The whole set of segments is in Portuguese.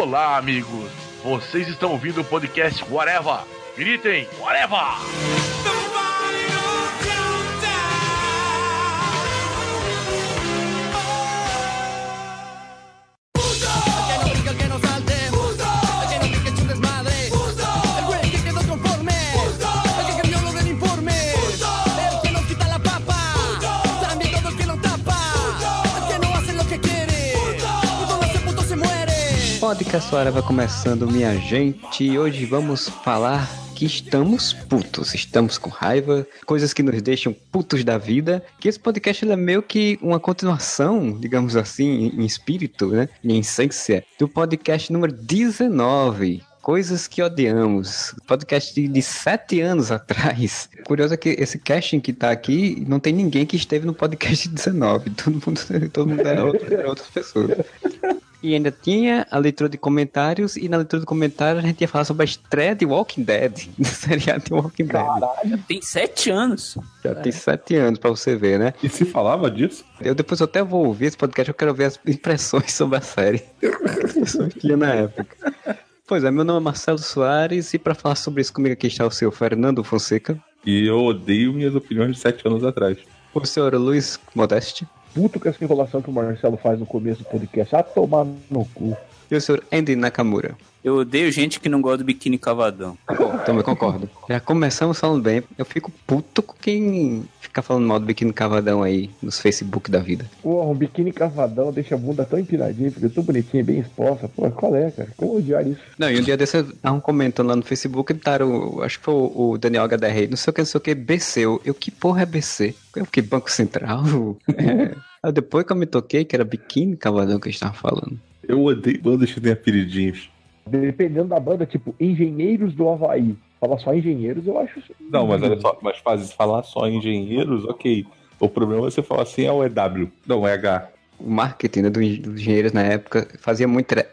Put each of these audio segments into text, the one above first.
Olá, amigos. Vocês estão ouvindo o podcast Whatever. Gritem, Whatever! Podcast vai começando, minha gente. Hoje vamos falar que estamos putos, estamos com raiva, coisas que nos deixam putos da vida. Que esse podcast é meio que uma continuação, digamos assim, em espírito, né? Em essência, do podcast número 19. Coisas que odiamos. Podcast de, de sete anos atrás. Curioso é que esse casting que tá aqui, não tem ninguém que esteve no podcast 19. Todo mundo, todo mundo era, outro, era outras. E ainda tinha a leitura de comentários, e na leitura de comentários a gente ia falar sobre a estreia de Walking Dead, do seriado de Walking Dead. Caralho, tem sete anos. Já tem sete anos pra você ver, né? E se falava disso? Eu depois eu até vou ouvir esse podcast, eu quero ver as impressões sobre a série. Eu tinha na época. Pois é, meu nome é Marcelo Soares, e para falar sobre isso comigo aqui está o seu Fernando Fonseca. E eu odeio minhas opiniões de sete anos atrás. O senhor Luiz Modeste. Puto com essa enrolação que o Marcelo faz no começo do podcast. Ah, tomar no cu. E o senhor Andy Nakamura. Eu odeio gente que não gosta do biquíni cavadão. Também concordo. Já começamos falando bem. Eu fico puto com quem fica falando mal do biquíni cavadão aí nos Facebook da vida. Porra, um biquíni cavadão deixa a bunda tão empinadinha, fica tão bonitinha, bem exposta. Pô, qual é, cara? Como odiar isso? Não, e um dia desse estavam comentando lá no Facebook, botaram, acho que foi o, o Daniel HDR, não sei o que, não sei o que, BC. Eu, eu que porra é BC? Eu que Banco Central? É. Aí depois que eu me toquei, que era biquíni cavadão que a gente tava falando. Eu odeio bandas que têm apelidinhos. Dependendo da banda, tipo, Engenheiros do Havaí. Falar só engenheiros, eu acho. Não, mas olha só, mas faz, falar só engenheiros, ok. O problema é você falar assim, é o EW. Não, é H. O marketing né, dos engenheiros na época fazia muito, era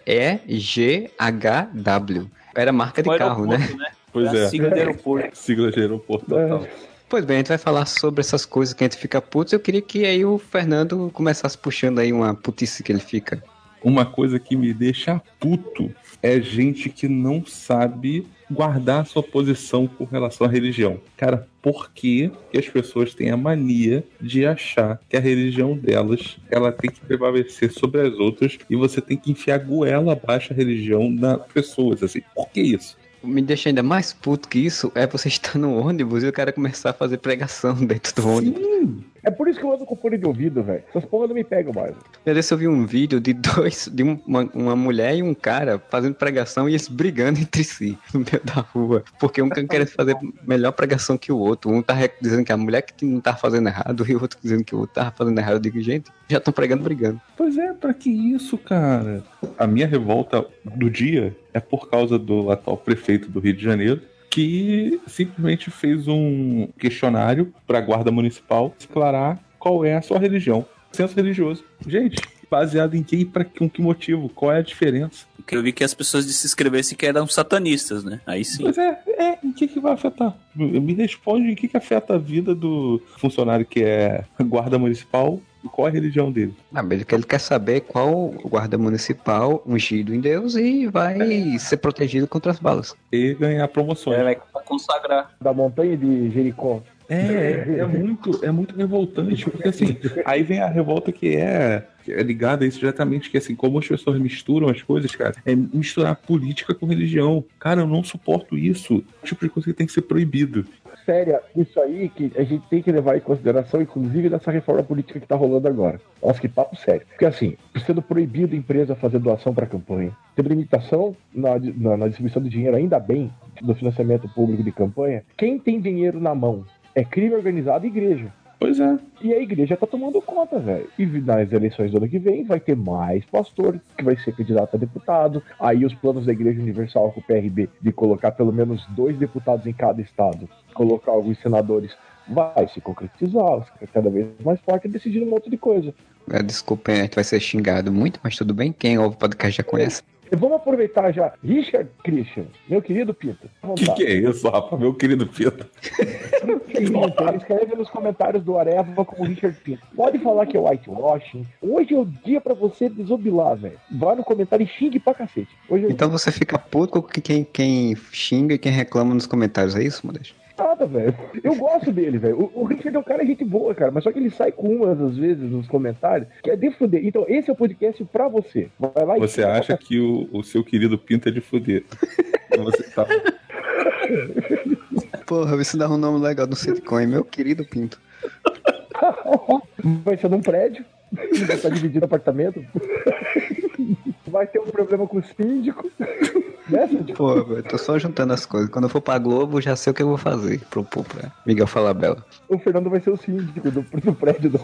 E-G-H-W. Era marca de carro, né? né? Pois é. sigla do aeroporto. Sigla de aeroporto total. Pois bem, a gente vai falar sobre essas coisas que a gente fica puto. Eu queria que aí o Fernando começasse puxando aí uma putice que ele fica. Uma coisa que me deixa puto é gente que não sabe guardar sua posição com relação à religião. Cara, por que, que as pessoas têm a mania de achar que a religião delas ela tem que prevalecer sobre as outras e você tem que enfiar goela abaixo a religião das pessoas, assim? Por que isso? Me deixa ainda mais puto que isso é você estar no ônibus e o cara começar a fazer pregação dentro do ônibus. É por isso que eu ando com fone de ouvido, velho. Essas porra não me pegam mais. Eu desse eu vi um vídeo de dois, de um- uma, uma mulher e um cara fazendo pregação e eles brigando entre si no meio da rua. Porque um querendo fazer melhor pregação que o outro. Um tá dizendo que a mulher que não tá fazendo errado e o outro dizendo que o outro tava fazendo errado. Eu digo, gente, já estão pregando brigando. Pois é, pra que isso, cara? A minha revolta do dia é por causa do atual prefeito do Rio de Janeiro, que simplesmente fez um questionário pra guarda municipal declarar qual é a sua religião. Senso religioso. Gente, baseado em que e pra com que motivo? Qual é a diferença? Eu vi que as pessoas se inscrevessem que eram satanistas, né? Aí sim. Pois é, é, em que que vai afetar? Me responde em que que afeta a vida do funcionário que é guarda municipal qual é a religião dele. Ah, mas ele quer- ele quer saber qual o guarda municipal ungido em Deus e vai ser protegido contra as balas. E ganhar promoções. É, vai consagrar. Da montanha de Jericó. É, é muito, é muito revoltante, porque assim, aí vem a revolta que é, que é ligada a isso diretamente, que assim, como as pessoas misturam as coisas, cara, é misturar política com religião. Cara, eu não suporto isso. O tipo de coisa que tem que ser proibido. Séria, isso aí que a gente tem que levar em consideração, inclusive nessa reforma política que tá rolando agora. Nossa, que papo sério. Porque assim, sendo proibido a empresa fazer doação para campanha, ter limitação na, na, na distribuição de dinheiro, ainda bem, do financiamento público de campanha, quem tem dinheiro na mão é crime organizado e igreja. Pois é. E a igreja tá tomando conta, velho. E nas eleições do ano que vem vai ter mais pastor que vai ser candidato a deputado. Aí os planos da Igreja Universal com o PRB de colocar pelo menos dois deputados em cada estado, colocar alguns senadores vai se concretizar, vai ficar cada vez mais forte e decidir um monte de coisa. É, Desculpem, a gente vai ser xingado muito, mas tudo bem. Quem ouve o podcast já conhece. E vamos aproveitar já. Richard Christian, meu querido Pita. O que, que é isso, Rafa, meu querido Pita? Escreve nos comentários do Areva como Richard Pinto. Pode falar que é whitewashing. Hoje é o dia pra você desobilar, velho. Vai no comentário e xingue pra cacete. Hoje é Então você fica puto com quem, quem xinga e quem reclama nos comentários, é isso, Modesto? Nada, velho. Eu gosto dele, velho. O, o Richard é um cara gente boa, cara. Mas só que ele sai com umas, às vezes, nos comentários, que é de fuder. Então, esse é o podcast pra você. Vai lá e Você acha que o, o seu querido Pinto é de fuder. Você tá... Porra, isso dá um nome legal no sitcom, meu querido Pinto. Vai ser num prédio. Vai estar dividindo apartamento. Vai ter um problema com o síndico. Pô, velho, tô só juntando as coisas. Quando eu for pra Globo, já sei o que eu vou fazer pro, pro pra Miguel Falabella. O Fernando vai ser o síndico do, do prédio do.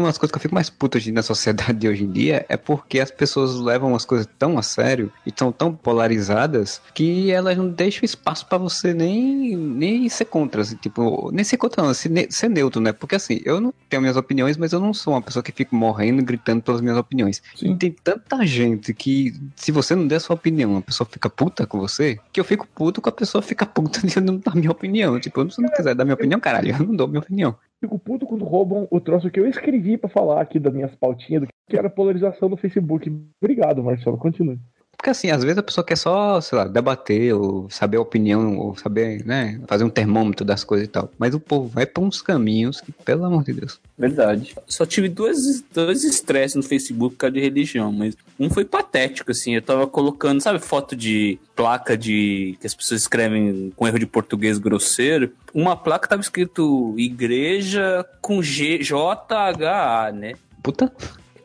Uma das coisas que eu fico mais puto na sociedade de hoje em dia é porque as pessoas levam as coisas tão a sério e estão tão polarizadas que elas não deixam espaço pra você nem, nem ser contra, assim, tipo, nem ser contra, não, ser, ne- ser neutro, né? Porque assim, eu não tenho minhas opiniões, mas eu não sou uma pessoa que fica morrendo gritando pelas minhas opiniões. Sim. E tem tanta gente que, se você não der sua opinião, a pessoa fica puta com você, que eu fico puto com a pessoa fica puta de eu não dar minha opinião. Tipo, se eu não quiser dar minha opinião, caralho, eu não dou minha opinião. Fico puto quando roubam o troço que eu escrevi pra falar aqui das minhas pautinhas, do que era polarização no Facebook. Obrigado, Marcelo. Continue. Porque assim, às vezes a pessoa quer só, sei lá, debater, ou saber a opinião, ou saber, né, fazer um termômetro das coisas e tal. Mas o povo vai pra uns caminhos que, pelo amor de Deus. Verdade. Só tive dois, dois estresses no Facebook por causa de religião, mas um foi patético, assim. Eu tava colocando, sabe, foto de placa de. que as pessoas escrevem com erro de português grosseiro. Uma placa tava escrito igreja com G, J-H-A, né? Puta,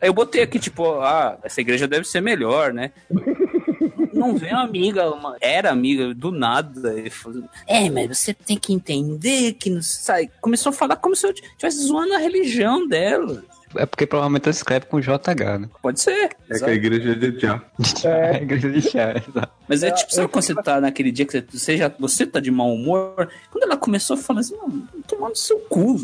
Aí eu botei aqui, tipo, ah, essa igreja deve ser melhor, né? Não vem uma amiga, uma- era amiga do nada. e falou, é, mas você tem que entender que não sai. Começou a falar como se eu estivesse zoando a religião dela. É porque provavelmente ela escreve com JH, né? Pode ser. É que a igreja é de já. É, igreja de chá, exato. Mas é É, tipo, sabe quando você tá naquele dia que você, já você tá de mau humor? Quando ela começou a falar assim, não, tomando seu cu,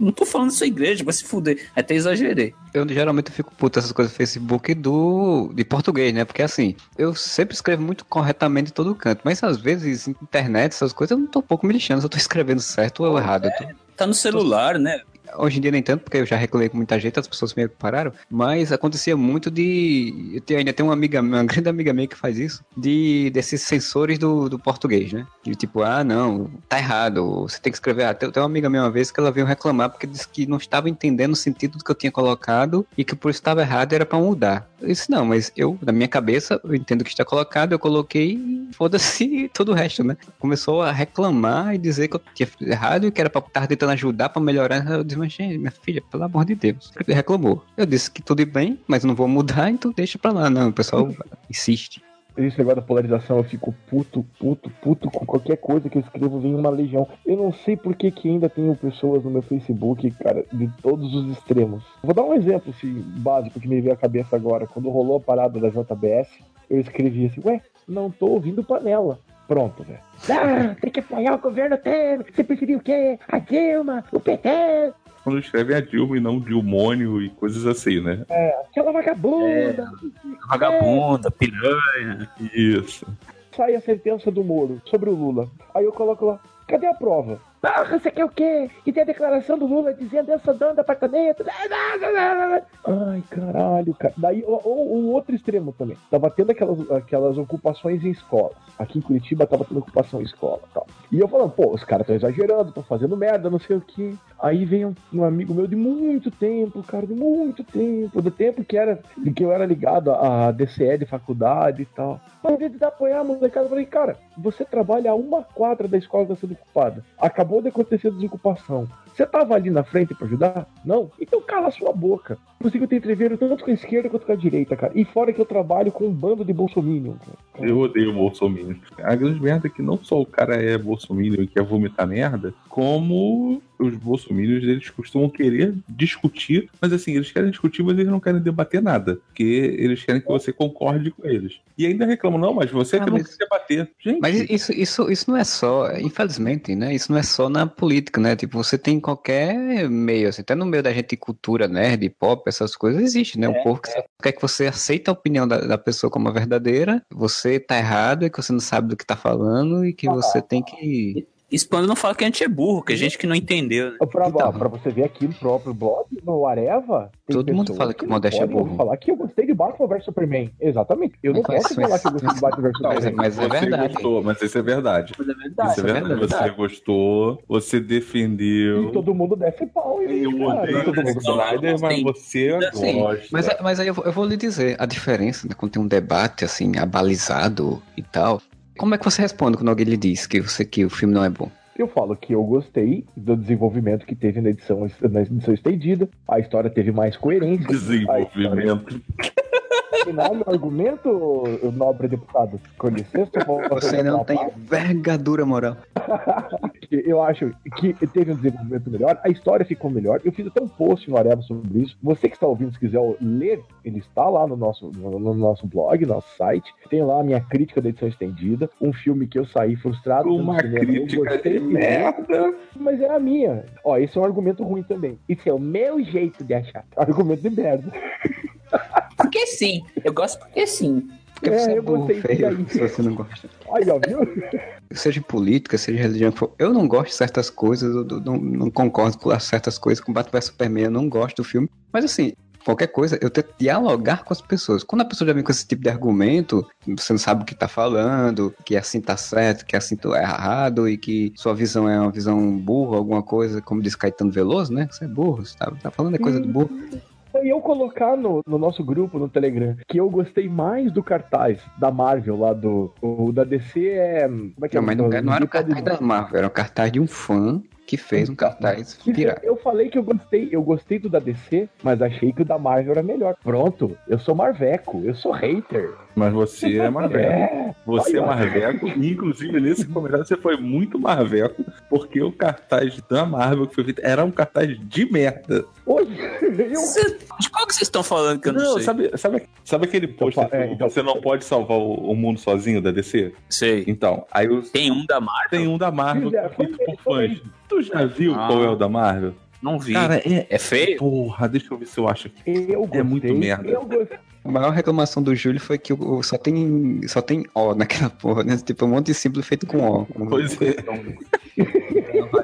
não tô falando da sua igreja, vai se fuder. Até exagerei. Eu geralmente fico puto essas coisas do Facebook do, de português, né? Porque assim, eu sempre escrevo muito corretamente em todo canto, mas às vezes, internet, essas coisas, eu não tô um pouco me lixando se eu tô escrevendo certo ou errado. Eu tô- Tá no celular, né? Hoje em dia nem tanto, porque eu já reclamei com muita gente, as pessoas meio que pararam, mas acontecia muito de. Eu tenho, ainda tem uma amiga, uma grande amiga minha que faz isso, de desses sensores do, do português, né? De tipo, ah, não, tá errado, você tem que escrever. Ah, tem, tem uma amiga minha uma vez que ela veio reclamar porque disse que não estava entendendo o sentido do que eu tinha colocado e que por isso estava errado era pra mudar. Eu disse, não, mas eu, na minha cabeça, eu entendo o que está colocado, eu coloquei e foda-se todo o resto, né? Começou a reclamar e dizer que eu tinha errado e que era pra estar tentando ajudar pra melhorar. Eu disse, mas gente, minha filha, pelo amor de Deus. Ele reclamou. Eu disse que tudo bem, mas não vou mudar, então deixa pra lá. Não, o pessoal insiste. Esse negócio da polarização, eu fico puto, puto, puto com qualquer coisa que eu escrevo, vem uma legião. Eu não sei por que, que ainda tenho pessoas no meu Facebook, cara, de todos os extremos. Vou dar um exemplo assim, básico que me veio à cabeça agora. Quando rolou a parada da JBS, eu escrevi assim, ué, não tô ouvindo panela. Pronto, velho. Ah, tem que apoiar o governo Temer. Você preferiu o quê? A Dilma, o PT, Quando escreve a Dilma e não Dilmônio e coisas assim, né? aquela vagabunda. Vagabunda, piranha. Isso. sai a sentença do Moro sobre o Lula. Aí eu coloco lá, cadê a prova? Ah, você quer o quê? E tem a declaração do Lula dizendo essa danda pra caneta. Ai, caralho, cara. Daí, o outro extremo também. Tava tendo aquelas, aquelas ocupações em escolas. Aqui em Curitiba tava tendo ocupação em escola e tal. E eu falando, pô, os caras estão exagerando, estão fazendo merda, não sei o que. Aí vem um, um amigo meu de muito tempo, cara, de muito tempo, do tempo que era que eu era ligado à DCE de faculdade e tal. Mas em vez de apoiar a molecada, eu falei, cara, você trabalha a uma quadra da escola que está sendo ocupada. Acabou de acontecer a desocupação. Você tava ali na frente pra ajudar? Não? Então cala a sua boca. Eu tenho entreveiro tanto com a esquerda quanto com a direita, cara. E fora que eu trabalho com um bando de bolsominion. Cara. Eu odeio o Bolsonaro. A grande merda é que não só o cara é Bolsonaro e quer vomitar merda, como os bolsominions eles costumam querer discutir, mas assim, eles querem discutir, mas eles não querem debater nada. Porque eles querem que você concorde com eles. E ainda reclamam, não, mas você é Ah, que não mas- quer debater. Gente, Mas isso, isso, isso não é só, infelizmente, né? Isso não é só na política, né? Tipo, você tem em qualquer meio, assim, até no meio da gente de cultura nerd, pop, essas coisas, existe, né? Um povo que quer que você aceite a opinião da, da pessoa como a verdadeira, você tá errado e que você não sabe do que tá falando e que você tem que. Expando não fala que a gente é burro, que é gente que não entendeu. né? Pra, Então. pra você ver aqui no próprio blog, no Areva, tem Todo mundo fala que o não Modéstia é burro. falar que eu gostei de Batman vs Superman. Exatamente. Eu não Mas- posso falar que eu gostei de Batman vs Não, Mas é- Superman. mas é você verdade. gostou, mas isso é verdade. Mas é verdade. Isso é é verdade. verdade. Você gostou, você defendeu. E todo mundo desce pau em Eu odeio Todo o mundo Snyder, mas você Sim. gosta. Mas, é- mas aí eu, vou- eu vou lhe dizer, a diferença, né, quando tem um debate assim, abalizado e tal, como é que você responde quando alguém lhe diz que, você, que o filme não é bom? Eu falo que eu gostei do desenvolvimento que teve na edição, na edição estendida. A história teve mais coerência. Desenvolvimento. Final meu argumento, nobre deputado. Com licença, eu vou Você não tem falar. envergadura moral. Eu acho que teve um desenvolvimento melhor, a história ficou melhor. Eu fiz até um post no Areva sobre isso. Você que está ouvindo, se quiser ler, ele está lá no nosso, no, no nosso blog, nosso site. Tem lá a minha crítica da edição estendida. Um filme que eu saí frustrado. Uma crítica gostei de merda. Mas é a minha. Ó, esse é um argumento ruim também. Isso é o meu jeito de achar. Argumento de merda. Porque sim. Eu gosto porque sim. Porque É, você é eu burro, feio, se você não gosta. Olha, viu? Seja política, seja religião, eu não gosto de certas coisas, eu não, não concordo com certas coisas, com Batman vs Superman, eu não gosto do filme. Mas assim, qualquer coisa, eu tento dialogar com as pessoas. Quando a pessoa já vem com esse tipo de argumento, você não sabe o que tá falando, que assim tá certo, que assim tá errado, e que sua visão é uma visão burra, alguma coisa, como diz Caetano Veloso, né? Você é burro, você tá, tá falando é coisa do burro. Foi eu colocar no, no nosso grupo no Telegram que eu gostei mais do cartaz da Marvel lá do. O da DC é. Como é que Não, é? mas não, não era o cartaz da Marvel, era o cartaz de um fã que fez um cartaz pirata. Eu falei que eu gostei, eu gostei do da DC, mas achei que o da Marvel era melhor. Pronto, eu sou Marveco, eu sou hater. Mas você é marveco. É, Você é marveco. E, inclusive, nesse comentário você foi muito marveco, porque o cartaz da Marvel que foi feito era um cartaz de merda. hoje eu. Cê- de qual que vocês estão falando que eu não, Não, sei? sabe, sabe, sabe aquele pôster é, que então- você não pode salvar o, o mundo sozinho da DC? Sei. Então, aí os- Tem um da Marvel? tem um da Marvel que é Foi feito por fãs. Tu já viu Ah. qual é o da Marvel? Não vi. Cara, é. é feio? Porra, deixa eu ver se eu acho aqui. Eu gostei. É muito merda. Eu gostei. A maior reclamação do Júlio foi que o, só tem só tem O naquela porra, né? Tipo, um monte de símbolo feito com O. Pois é.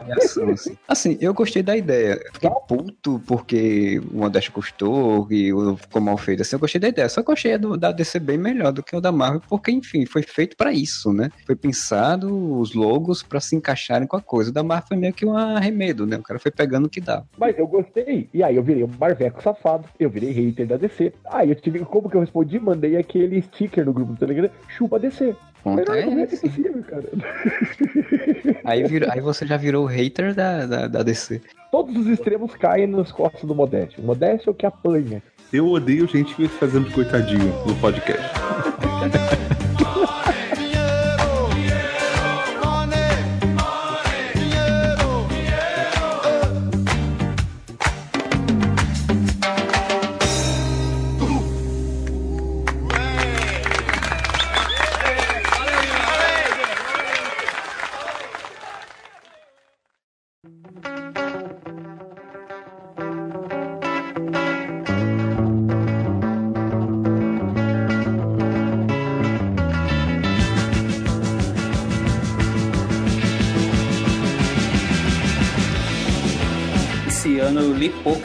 Variação, assim. Assim, eu gostei da ideia. Fiquei puto porque o Modesto custou e o ficou mal feito. Assim, eu gostei da ideia. Só que eu achei a do, da DC bem melhor do que o da Marvel, porque, enfim, foi feito pra isso, né? Foi pensado os logos pra se encaixarem com a coisa. O da Marvel foi meio que um arremedo, né? O cara foi pegando o que dá. Mas eu gostei. E aí eu virei um Marveco safado. Eu virei hater da DC. Aí eu tive. Como que eu respondi? Mandei aquele sticker no grupo do Telegram. Chupa DC. É esse. possível, cara. Aí, virou- aí você já virou hater da, da, da DC. Todos os extremos caem nas costas do Modeste. O Modeste é o que apanha. Eu odeio gente fazendo coitadinho no podcast.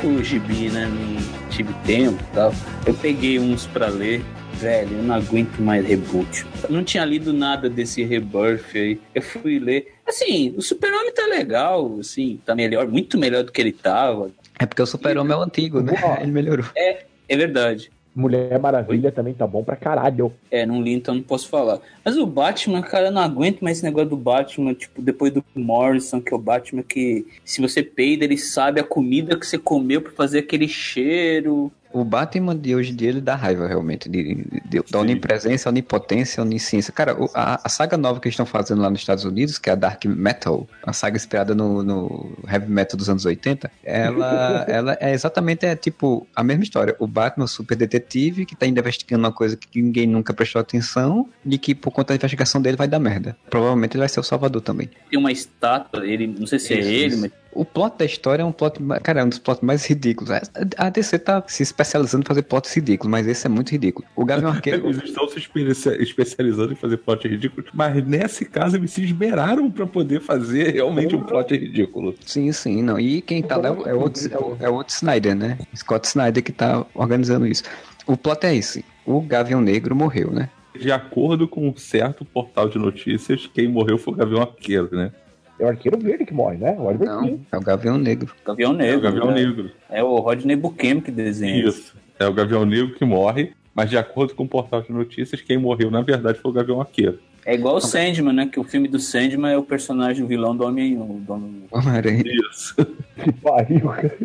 pouco gibi, né? Não tive tempo e tal. Eu peguei uns pra ler. Velho, eu não aguento mais reboot. Eu não tinha lido nada desse rebirth aí. Eu fui ler. Assim, o Super-Homem tá legal, assim, tá melhor, muito melhor do que ele tava. É porque o Super-Homem é o antigo, né? Ó. Ele melhorou. É verdade. Mulher Maravilha também tá bom pra caralho. É, não li, então não posso falar. Mas o Batman, cara, eu não aguento mais esse negócio do Batman, tipo, depois do Morrison, que é o Batman que, se você peida, ele sabe a comida que você comeu pra fazer aquele cheiro. O Batman de hoje em dia ele dá raiva realmente, de, de, da onipresença, onipotência, onisciência. Cara, o- a, a saga nova que eles estão fazendo lá nos Estados Unidos, que é a Dark Metal, a saga inspirada no, no heavy metal dos anos 80, ela, ela é exatamente é, tipo a mesma história. O Batman, super detetive, que tá investigando uma coisa que ninguém nunca prestou atenção, e que por conta da investigação dele vai dar merda. Provavelmente ele vai ser o salvador também. Tem uma estátua, ele, não sei se é ele, isso. mas O plot da história é um plot, cara, é um dos plots mais ridículos. A- A DC tá se especializando em fazer plots ridículos, mas esse é muito ridículo. O Gavião Arqueiro, Eles estão se espe- especializando em fazer plot ridículo, mas nesse caso eles se esmeraram pra poder fazer realmente um plot ridículo. sim, sim, não. E quem tá lá é o, outro, é o- é o outro Snyder, né? Scott Snyder que tá organizando isso. O plot é esse. O Gavião Negro morreu, né? De acordo com um certo portal de notícias, quem morreu foi o Gavião Arqueiro, né? É o arqueiro verde que morre, né? O Oliver Não, Queen. é o Gavião Negro. Gavião É Negro. o Gavião né? Negro. É o Rodney Buchanan que desenha. Isso. É o Gavião Negro que morre, mas de acordo com o portal de notícias, quem morreu na verdade foi o Gavião Arqueiro. É igual o Sandman, né? Que o filme do Sandman é o personagem, o vilão do Homem... Do Homem Homem-Aranha. Isso. Que pariu, cara.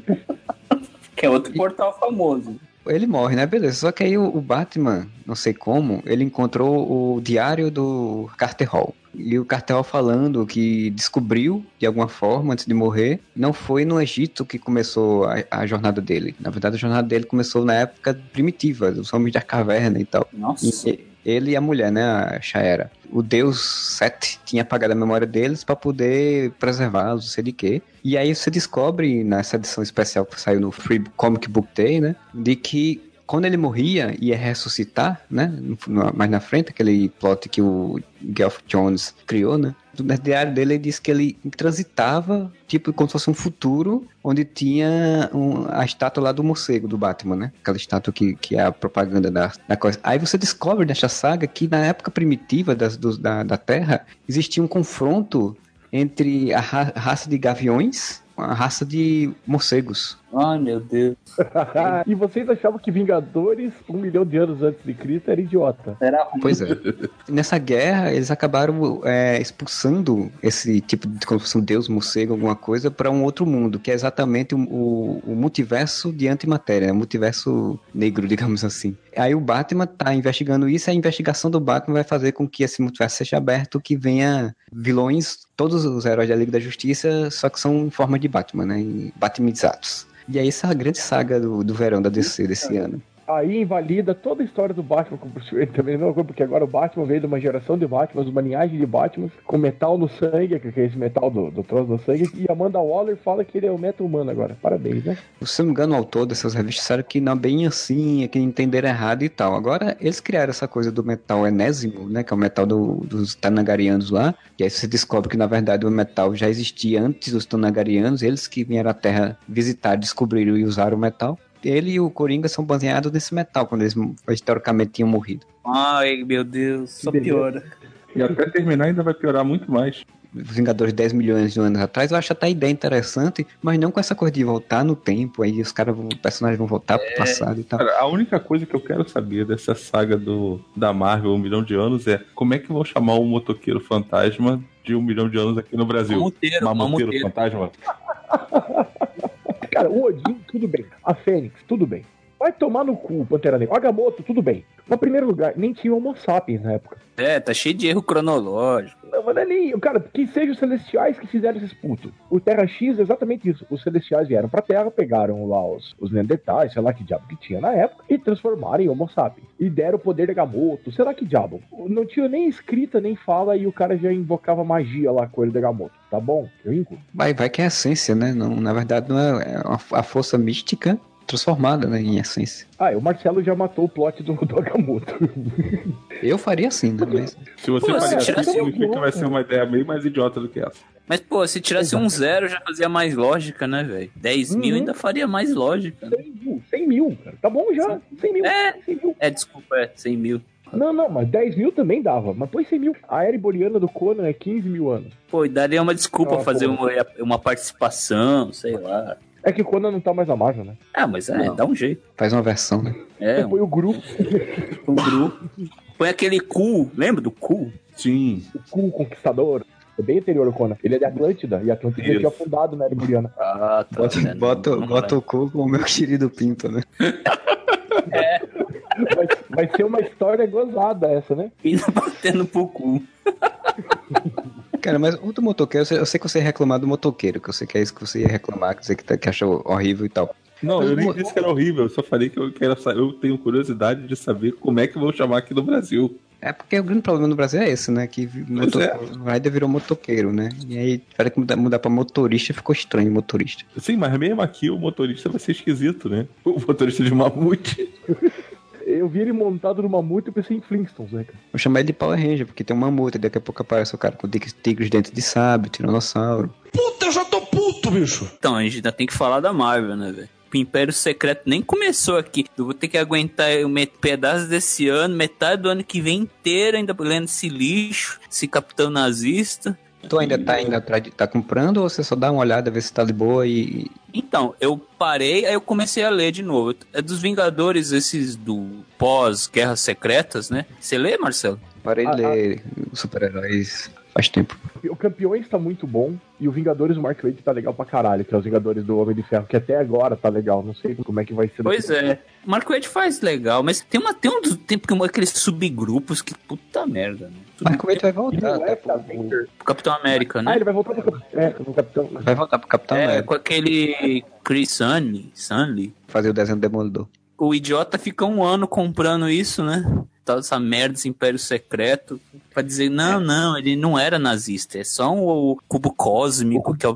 que é outro portal famoso. Ele morre, né? Beleza. Só que aí o, o Batman, não sei como, ele encontrou o diário do Carter Hall. E o Carter Hall falando que descobriu, de alguma forma, antes de morrer, não foi no Egito que começou a, a jornada dele. Na verdade, a jornada dele começou na época primitiva, dos homens da caverna e tal. Nossa. E- ele e a mulher, né, a Shaera. O deus Set tinha apagado a memória deles para poder preservá-los, não sei de quê. E aí você descobre nessa edição especial que saiu no Free Comic Book Day, né, de que quando ele morria ia ressuscitar, né, mais na frente, aquele plot que o Geoff Jones criou, né, no diário dele ele disse que ele transitava, tipo, como se fosse um futuro, onde tinha um- a estátua lá do morcego, do Batman, né? Aquela estátua que, que é a propaganda da, da coisa. Aí você descobre nessa saga que na época primitiva das, da, da Terra, existia um confronto entre a ra- raça de gaviões a raça de morcegos. Ai, meu Deus. e vocês achavam que Vingadores, um milhão de anos antes de Cristo, era idiota. Será ruim. Pois é. Nessa guerra, eles acabaram é, expulsando esse tipo de como se fosse um deus morcego, alguma coisa, para um outro mundo, que é exatamente o, o- o multiverso de antimatéria, o multiverso negro, digamos assim. Aí o Batman tá investigando isso, e a investigação do Batman vai fazer com que esse multiverso seja aberto, que venha vilões, todos os heróis da Liga da Justiça, só que são em forma de Batman, né? Em Batmizados. E aí essa é a grande saga do, do verão da DC desse ano. Aí invalida toda a história do Batman com o Bruce Wayne também, não, porque agora o Batman veio de uma geração de Batman, uma linhagem de Batman, com metal no sangue, que é esse metal do, do troço no sangue, e Amanda Waller fala que ele é o meta humano agora. Parabéns, né? Se não me engano, o autor dessas revistas disseram que não é bem assim, é que entenderam errado e tal. Agora, eles criaram essa coisa do metal enésimo, né? Que é o metal do- dos Tanagarianos lá. E aí você descobre que, na verdade, o metal já existia antes dos Tanagarianos. Eles que vieram à Terra visitar, descobriram e usaram o metal. Ele e o Coringa são baseados nesse metal, quando eles historicamente tinham morrido. Ai, meu Deus. Só piora. E até terminar ainda vai piorar muito mais. Os Vingadores 10 milhões de anos atrás, eu acho até a ideia interessante, mas não com essa coisa de voltar no tempo, aí os caras, os personagens vão voltar pro passado e tal. Cara, a única coisa que eu quero saber dessa saga do, da Marvel Um Milhão de Anos é como é que vão chamar o motoqueiro fantasma de um milhão de anos aqui no Brasil? Mamuteiro, Mamuteiro mamuteiro. fantasma? Cara, o Odin, tudo bem. A Fênix, tudo bem. Vai tomar no cu, Pantera Negra. Agamotto, tudo bem. Mas, em primeiro lugar, nem tinha Homo sapiens na época. É, tá cheio de erro cronológico. Não, mas não é nem. Cara, que sejam os celestiais que fizeram esses putos. O Terra X é exatamente isso. Os celestiais vieram pra Terra, pegaram lá os, os Neandertais, sei lá que diabo que tinha na época, e transformaram em Homo sapiens. E deram o poder de Agamotto, sei lá que diabo. Não tinha nem escrita, nem fala, e o cara já invocava magia lá com ele de Agamotto. Tá bom? Eu. Vai, vai que é a essência, né? Não, na verdade, não é, é uma- a força mística transformada né, em essência. Ah, o Marcelo já matou o plot do, do Agamotto. Eu faria assim, né? Mas Se você Pô, fazer se assim, tirasse um significa que vai ser uma ideia bem mais idiota do que essa. Mas, pô, se tirasse um zero já fazia mais lógica, né, velho? 10 mil Uhum. ainda faria mais lógica. né? 100 mil, 100 mil, cara. Tá bom já, 100 mil. É. 100 mil. É, desculpa, é 100 mil. Não, não, mas 10 mil também dava. Mas põe 100 mil. A era boliana do Conan é 15 mil anos. Pô, e daria uma desculpa Ah, fazer uma, uma participação, sei lá. É que quando não tá mais a Marvel, né? Ah, mas é, Não. dá um jeito. Faz uma versão, né? É, Põe o grupo, um grupo. Põe aquele cu, lembra do cu? Sim. o cu conquistador. É bem anterior ao Conan. Ele é de Atlântida, e Atlântida Isso. tinha fundado na Lemuriana. Ah, tá. Bota, né? bota, Não- não bota o cu com o meu querido Pinto, né? Vai, vai ser uma história gozada essa, né? Pina batendo pro cu. Cara, mas o do motoqueiro, eu sei, eu sei que você ia reclamar do motoqueiro, que eu sei que é isso que você ia reclamar, que você que, tá- que achou horrível e tal. Não, eu nem disse que era horrível, eu só falei que eu quero eu tenho curiosidade de saber como é que vão chamar aqui no Brasil. É porque o grande problema no Brasil é esse, né? Que moto... é. o Rider virou motoqueiro, né? E aí, tiveram que mudar, mudar pra motorista, ficou estranho motorista. Sim, mas mesmo aqui o motorista vai ser esquisito, né? O motorista de mamute. Eu vi ele montado numa multa e pensei em Flintstones, né, cara? Vou chamar ele de Power Ranger, porque tem uma multa, daqui a pouco aparece o cara com tigres, tigres dentro de sábio, tiranossauro. Puta, eu já tô puto, bicho. Então, a gente ainda tem que falar da Marvel, né, velho? O Império Secreto nem começou aqui. Eu vou ter que aguentar um pedaço desse ano, metade do ano que vem inteiro, ainda lendo esse lixo, esse capitão nazista. Tu ainda tá indo atrás de, tá comprando ou você só dá uma olhada, ver se tá de boa e. Então, eu parei, aí eu comecei a ler de novo. É dos Vingadores, esses do pós-Guerras Secretas, né? Você lê, Marcelo? Parei de Ah, ler os super-heróis faz tempo. O Campeões tá muito bom e o Vingadores do Mark Waid tá legal pra caralho, que é os Vingadores do Homem de Ferro, que até agora tá legal. Não sei como é que vai ser. Pois é. Marco Ed faz legal, mas tem, uma, tem um dos tem porque aqueles subgrupos que puta merda, né? Marco Waid vai E voltar, não é tá? Avenger. O Capitão América, Ah, né? ele vai voltar pro, Cap- é, no Capitão. Vai voltar pro Capitão É, América, com aquele Chris Sunley, Sunley. fazer o desenho do Demolidor. O idiota fica um ano comprando isso, né? Tal essa merda desse Império Secreto. Pra dizer, não, não, ele não era nazista. É só o cubo cósmico, que é o.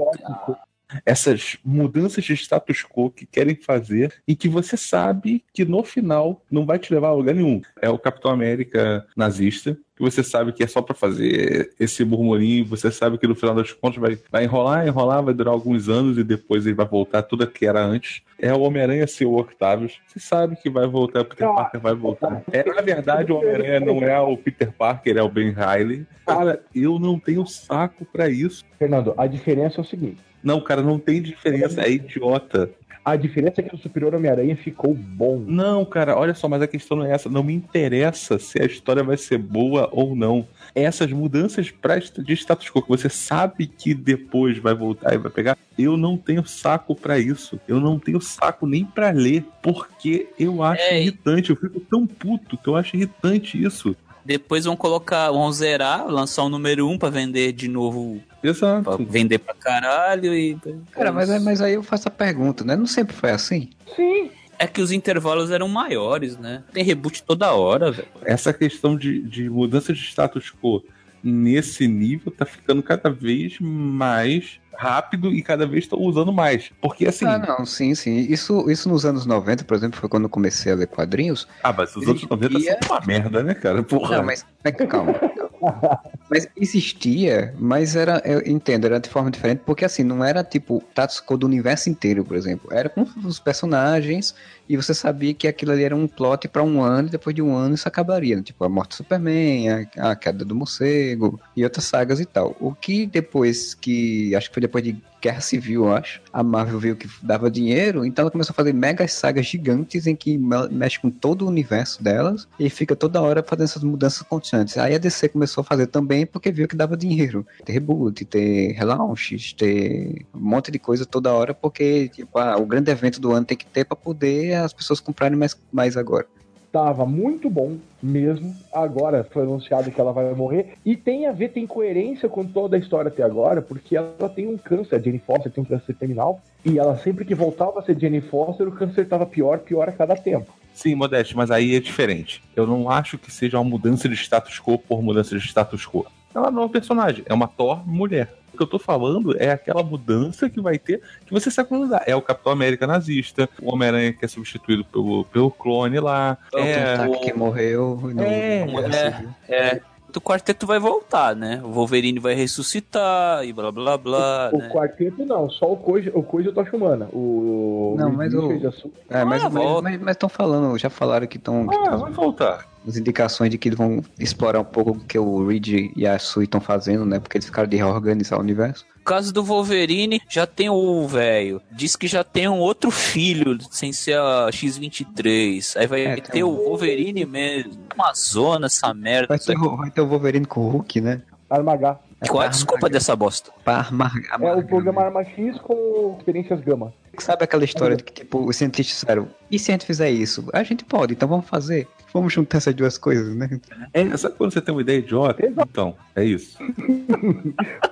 Essas mudanças de status quo que querem fazer e que você sabe que no final não vai te levar a lugar nenhum. É o Capitão América nazista, que você sabe que é só pra fazer esse murmurinho, você sabe que no final das contas vai, vai enrolar, enrolar, vai durar alguns anos e depois ele vai voltar tudo o que era antes. É o Homem-Aranha ser o Octavius. Você sabe que vai voltar, o Peter Parker vai voltar. É, na verdade, o Homem-Aranha não é o Peter Parker, é o Ben Riley. Cara, eu não tenho saco pra isso. Fernando, a diferença é o seguinte: Não, cara, não tem diferença, é idiota. a diferença é que o Superior Homem-Aranha ficou bom. Não, cara, olha só, mas a questão não é essa. Não me interessa se a história vai ser boa ou não. Essas mudanças pra, de status quo que você sabe que depois vai voltar e vai pegar, eu não tenho saco pra isso. Eu não tenho saco nem pra ler, porque eu acho É, irritante. Eu fico tão puto que eu acho irritante isso. Depois vão colocar, vão zerar, lançar o número 1 um pra vender de novo, pra Exato. vender pra caralho e. Cara, mas, é- mas aí eu faço a pergunta, né? Não sempre foi assim? Sim. É que os intervalos eram maiores, né? Tem reboot toda hora, velho. Essa questão de, de mudança de status quo nesse nível tá ficando cada vez mais rápido e cada vez estão usando mais. Porque assim. Ah, não, sim, sim. Isso, isso nos anos 90, por exemplo, foi quando eu comecei a ler quadrinhos. Ah, mas os outros 90 Existia- são uma merda, né, cara? Porra. Não, mas mas calma. calma. Mas existia, mas era, eu entendo, era de forma diferente, porque assim, não era tipo status quo do universo inteiro, por exemplo. Era com os personagens e você sabia que aquilo ali era um plot pra um ano e depois de um ano isso acabaria. né? Tipo, a morte do Superman, a, a queda do morcego e outras sagas e tal. O que depois que, acho que foi depois de Guerra Civil, eu acho, a Marvel viu que dava dinheiro, então ela começou a fazer mega sagas gigantes em que me- mexe com todo o universo delas e fica toda hora fazendo essas mudanças constantes. Aí a DC começou a fazer também porque viu que dava dinheiro. Ter reboot, ter relaunches, ter um monte de coisa toda hora, porque tipo, ah, o grande evento do ano tem que ter para poder as pessoas comprarem mais, mais agora. Tava muito bom mesmo. Agora foi anunciado que ela vai morrer. E tem a ver, tem coerência com toda a história até agora, porque ela tem um câncer. A Jane Foster tem um câncer terminal. E ela sempre que voltava a ser Jane Foster, o câncer tava pior, pior a cada tempo. Sim, Modeste, mas aí é diferente. Eu não acho que seja uma mudança de status quo por mudança de status quo. Ela não é um personagem, é uma Thor mulher. O que eu tô falando é aquela mudança que vai ter, que você sabe quando dá. É o Capitão América nazista, o Homem-Aranha que é substituído pelo, pelo clone lá. É, É, o que morreu. no- É, no Guerra é. Civil. É. O quarteto vai voltar, né? O Wolverine vai ressuscitar e blá blá blá. O né? quarteto não, só o Coisa, o Coisa Tocha Humana. O Não, mas o- assume- É, mas Ah, estão falando, já falaram que estão. ah, vai voltar. As indicações de que eles vão explorar um pouco o que o Reed e a Sui estão fazendo, né? Porque eles ficaram de reorganizar o universo. No caso do Wolverine, já tem o velho. Diz que já tem um outro filho, sem ser a X-23. Aí vai É, ter tem o Wolverine mesmo. Uma zona, essa merda. Vai ter, o- vai ter o Wolverine com o Hulk, né? Armagá. Qual é a pra desculpa dessa bosta? Pra armar, É o programa né? Arma X com experiências gama. Sabe aquela história de que, tipo, os cientistas disseram, e se a gente fizer isso? A gente pode, então vamos fazer. Vamos juntar essas duas coisas, né? É, sabe quando você tem uma ideia idiota? Exato. Então, é isso.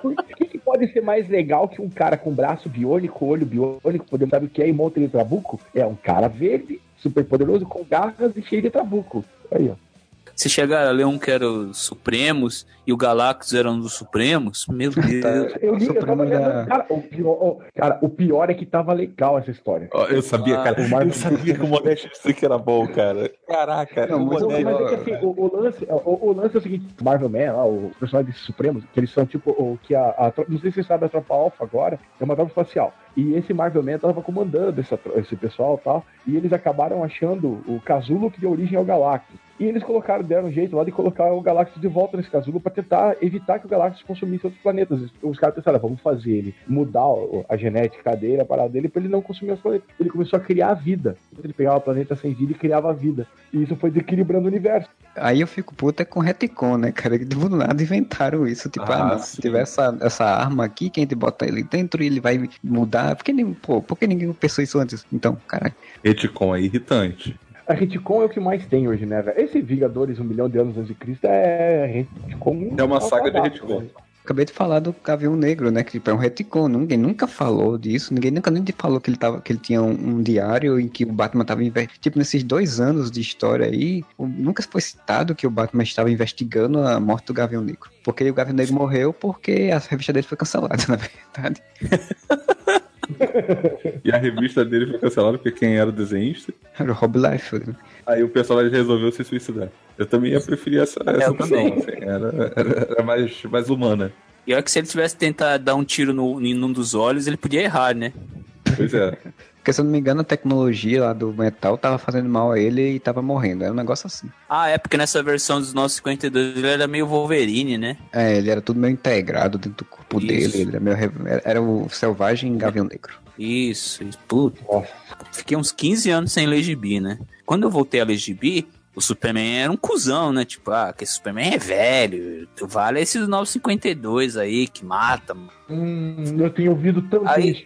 O que, que pode ser mais legal que um cara com braço biônico, olho biônico, podemos saber o que é e monta de trabuco? É um cara verde, super poderoso, com garras e cheio de trabuco. Aí, ó. Se chegar a ler um que era os Supremos e o Galactus era um dos Supremos, meu Deus. Eu li, eu tava lendo, cara, o pior, cara, o pior é que tava legal essa história. Ó, Eu sabia, Ah, cara. o Eu sabia que o Modeste que era bom, cara. Caraca, Não, o mas é que assim, o, o lance, o, o lance é o seguinte, Marvel Man, lá, os personagens supremos, que eles são tipo o que a, a não sei se você sabe a tropa Alpha agora, é uma tropa espacial. E esse Marvel Man tava comandando essa, esse pessoal e tal, e eles acabaram achando o casulo que deu origem ao Galactus. E eles colocaram, deram um jeito lá de colocar o Galactus de volta nesse casulo para tentar evitar que o Galactus consumisse outros planetas. Os caras pensaram, vamos fazer ele mudar o- a genética dele, a parada dele, para ele não consumir os planetas. Ele começou a criar vida. Ele pegava planeta sem vida e criava vida. E isso foi desequilibrando o universo. Aí eu fico puto é com retcon, né, cara? Que do nada inventaram isso. Tipo, ah, Ah, se tiver essa, essa arma aqui, que a gente bota ele dentro e ele vai mudar. Por que, pô, por que ninguém pensou isso antes? Então, caralho. Retcon é irritante. A retcon é o que mais tem hoje, né, velho? Esse Vingadores, um milhão de anos antes de Cristo, é retcon. É uma saga de retcon. né? Acabei de falar do Gavião Negro, né? Que tipo, é um retcon. Ninguém nunca falou disso. Ninguém nunca nem falou que ele, tava, que ele tinha um, um diário em que o Batman estava Tipo, nesses dois anos de história aí, nunca foi citado que o Batman estava investigando a morte do Gavião Negro. Porque o Gavião Negro morreu porque a revista dele foi cancelada, na verdade. E a revista dele foi cancelada porque quem era o desenhista. Era o Rob Liefeld. né? Aí o personagem resolveu se suicidar. Eu também ia preferir essa, essa também. assim, era, era, era mais, mais humana. E olha que se ele tivesse tentado dar um tiro no, em um dos olhos, ele podia errar, né? Pois é. Porque se eu não me engano, a tecnologia lá do metal tava fazendo mal a ele e tava morrendo. Era um negócio assim. Ah, é porque nessa versão dos 952 ele era meio Wolverine, né? É, ele era tudo meio integrado dentro do corpo Isso. dele. Ele era, meio, era- o selvagem Gavião Negro. Isso, isso. Puta. Fiquei uns 15 anos sem ler gibi, né? Quando eu voltei a ler gibi, o Superman era um cuzão, né? Tipo, ah, que esse Superman é velho. Vale esses 952 aí que mata. mano. Hum, eu tenho ouvido tanto Aí- isso.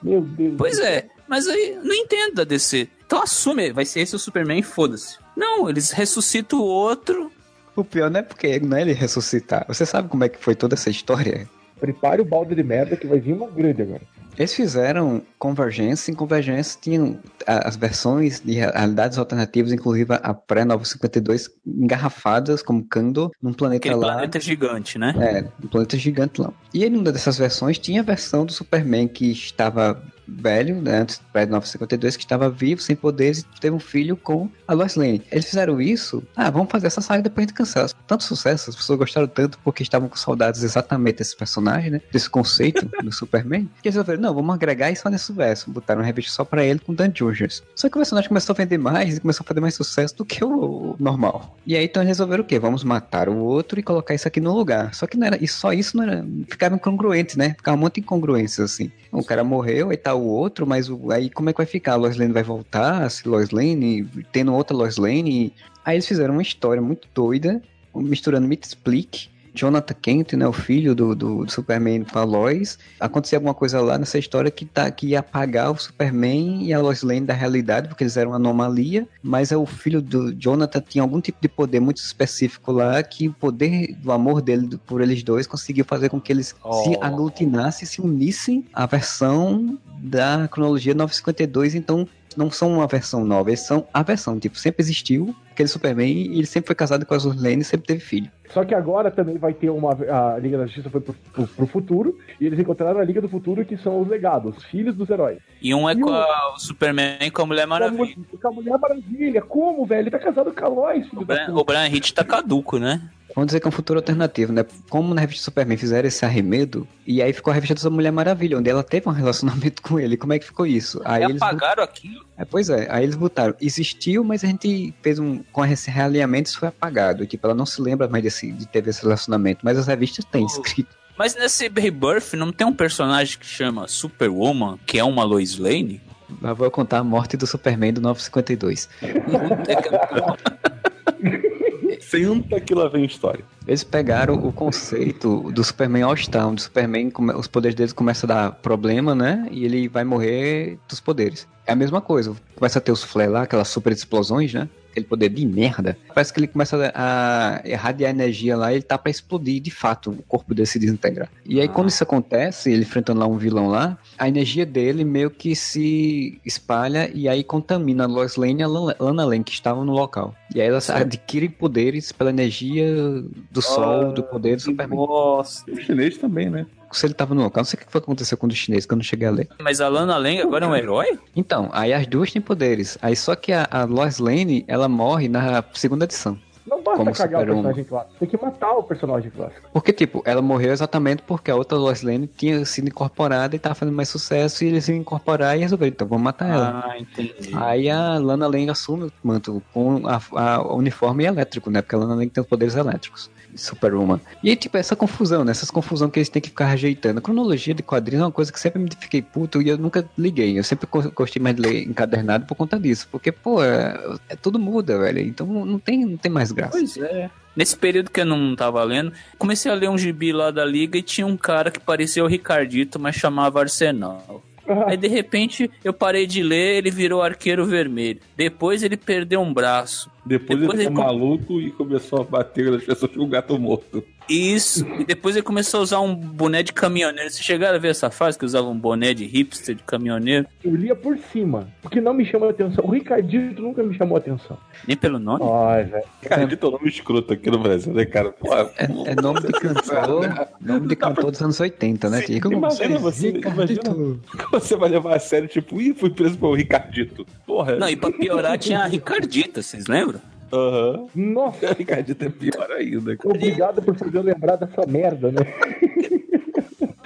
Meu Deus. Pois é, mas aí não entendo da DC. Então assume, vai ser esse o Superman e foda-se. Não, eles ressuscitam o outro. O pior não é porque não é ele ressuscitar. Você sabe como é que foi toda essa história? Prepare o balde de merda que vai vir uma grande agora. Eles fizeram Convergência, em Convergência tinham as versões de realidades alternativas, inclusive a pré-952, engarrafadas como Kando, num planeta Aquele lá. planeta gigante, né? É, um planeta gigante lá. E em uma dessas versões tinha a versão do Superman que estava velho, né, antes do pré-952, que estava vivo, sem poderes, e teve um filho com a Lois Lane. Eles fizeram isso, ah, vamos fazer essa saga e depois a gente cancela. Tanto sucesso, as pessoas gostaram tanto porque estavam com saudades exatamente desse personagem, né, desse conceito do Superman, que eles resolveram, não, vamos agregar isso nesse verso. Botaram uma revista só pra ele com Dan Jurgens. Só que o personagem começou a vender mais e começou a fazer mais sucesso do que o, normal. E aí então eles resolveram o quê? Vamos matar o outro e colocar isso aqui no lugar. Só que não era, e só isso não era, ficava incongruente, né? Ficava um de incongruências assim. O cara morreu, aí tá o outro, mas o- aí como é que vai ficar? A Lois Lane vai voltar? Se Lois Lane, tendo outra Lois Lane. Aí eles fizeram uma história muito doida, misturando Meet Split, Jonathan Kent, né, o filho do, do, do Superman com a Lois. Acontecia alguma coisa lá nessa história que, tá, que ia apagar o Superman e a Lois Lane da realidade, porque eles eram uma anomalia, mas é o filho do Jonathan tinha algum tipo de poder muito específico lá, que o poder do amor dele por eles dois conseguiu fazer com que eles se Oh. aglutinassem, se unissem à versão da cronologia 952, então não são uma versão nova, eles são a versão, tipo, sempre existiu aquele Superman e ele sempre foi casado com a Lois Lane e sempre teve filho. Só que agora também vai ter uma. A Liga da Justiça foi pro, pro, pro futuro. E eles encontraram a Liga do Futuro, que são os legados, os filhos dos heróis. E um é E com o- a- o Superman e com a Mulher Maravilha. Com a Mulher Maravilha. Como, velho? Ele tá casado com a Lois, filho O puta. o Brian Hitch tá caduco, né? Vamos dizer que é um futuro alternativo, né? Como na revista Superman fizeram esse arremedo, e aí ficou a revista da Mulher Maravilha, onde ela teve um relacionamento com ele. Como é que ficou isso? Aí E eles apagaram aquilo. É, pois é, aí eles botaram, existiu, mas a gente fez um, com esse realinhamento isso foi apagado, tipo, ela não se lembra mais desse, de ter esse relacionamento, mas as revistas têm Oh. escrito. Mas nesse Rebirth não tem um personagem que chama Superwoman, que é uma Lois Lane? Vou contar a morte do Superman do 952. Senta que lá vem história. Eles pegaram o conceito do Superman All-Star, onde o Superman, os poderes dele começam a dar problema, né? E ele vai morrer dos poderes. É a mesma coisa, começa a ter os flare lá, aquelas super explosões, né? Aquele poder de merda. Parece que ele começa a irradiar energia lá e ele tá pra explodir de fato, o corpo dele se desintegrar. E aí quando isso acontece, ele enfrentando lá um vilão lá, a energia dele meio que se espalha e aí contamina a Lois Lane e a Lana Lane que estavam no local. E aí elas adquirem poderes pela energia do sol, do poder do Superman. Nossa. O chinês também, né? Se ele tava no local, não sei o que foi que aconteceu com o chinês, que eu não cheguei a ler. Mas a Lana Lang agora é um herói? Então, aí as duas têm poderes. Aí só que a, a Lois Lane, ela morre na segunda edição. Não basta Como cagar o personagem clássico, tem que matar o personagem clássico. Porque, tipo, ela morreu exatamente porque a outra Lois Lane tinha sido incorporada e tava fazendo mais sucesso e eles iam incorporar e resolveram, então vamos matar ela. Ah, entendi. Aí a Lana Lang assume o manto com a, a- o uniforme elétrico, né? Porque a Lana Lang tem os poderes elétricos. Superwoman. E aí, tipo, essa confusão, né? Essas confusão que eles têm que ficar rejeitando. A cronologia de quadrinhos é uma coisa que sempre me fiquei puto e eu nunca liguei. Eu sempre go- gostei mais de ler encadernado por conta disso. Porque, pô, é, é- tudo muda, velho. Então não tem, não tem mais graça. Pois é. Nesse período que eu não tava lendo, comecei a ler um gibi lá da Liga e tinha um cara que parecia o Ricardito, mas chamava Arsenal. Aí de repente eu parei de ler, ele virou arqueiro vermelho. Depois ele perdeu um braço. Depois, Depois ele ele ficou com- maluco e começou a bater nas pessoas com um gato morto. Isso. E depois ele começou a usar um boné de caminhoneiro. Vocês chegaram a ver essa fase que usava um boné de hipster de caminhoneiro? Eu lia por cima, porque não me chama a atenção. O Ricardito nunca me chamou a atenção. Nem pelo nome? Ai, velho. Cara, dito é um nome escroto aqui no Brasil, né, cara? Pô, É, é nome de cantor, nome de cantor dos anos 80, né? Sim, Tipo, imagina você, Ricardito. você vai levar a sério, tipo, ih, fui preso pelo Ricardito. Porra. Não, e pra piorar tinha a Ricardita, vocês lembram? Aham. Nossa, Ricardito é pior ainda, cara. obrigado por fazer eu lembrar dessa merda, né?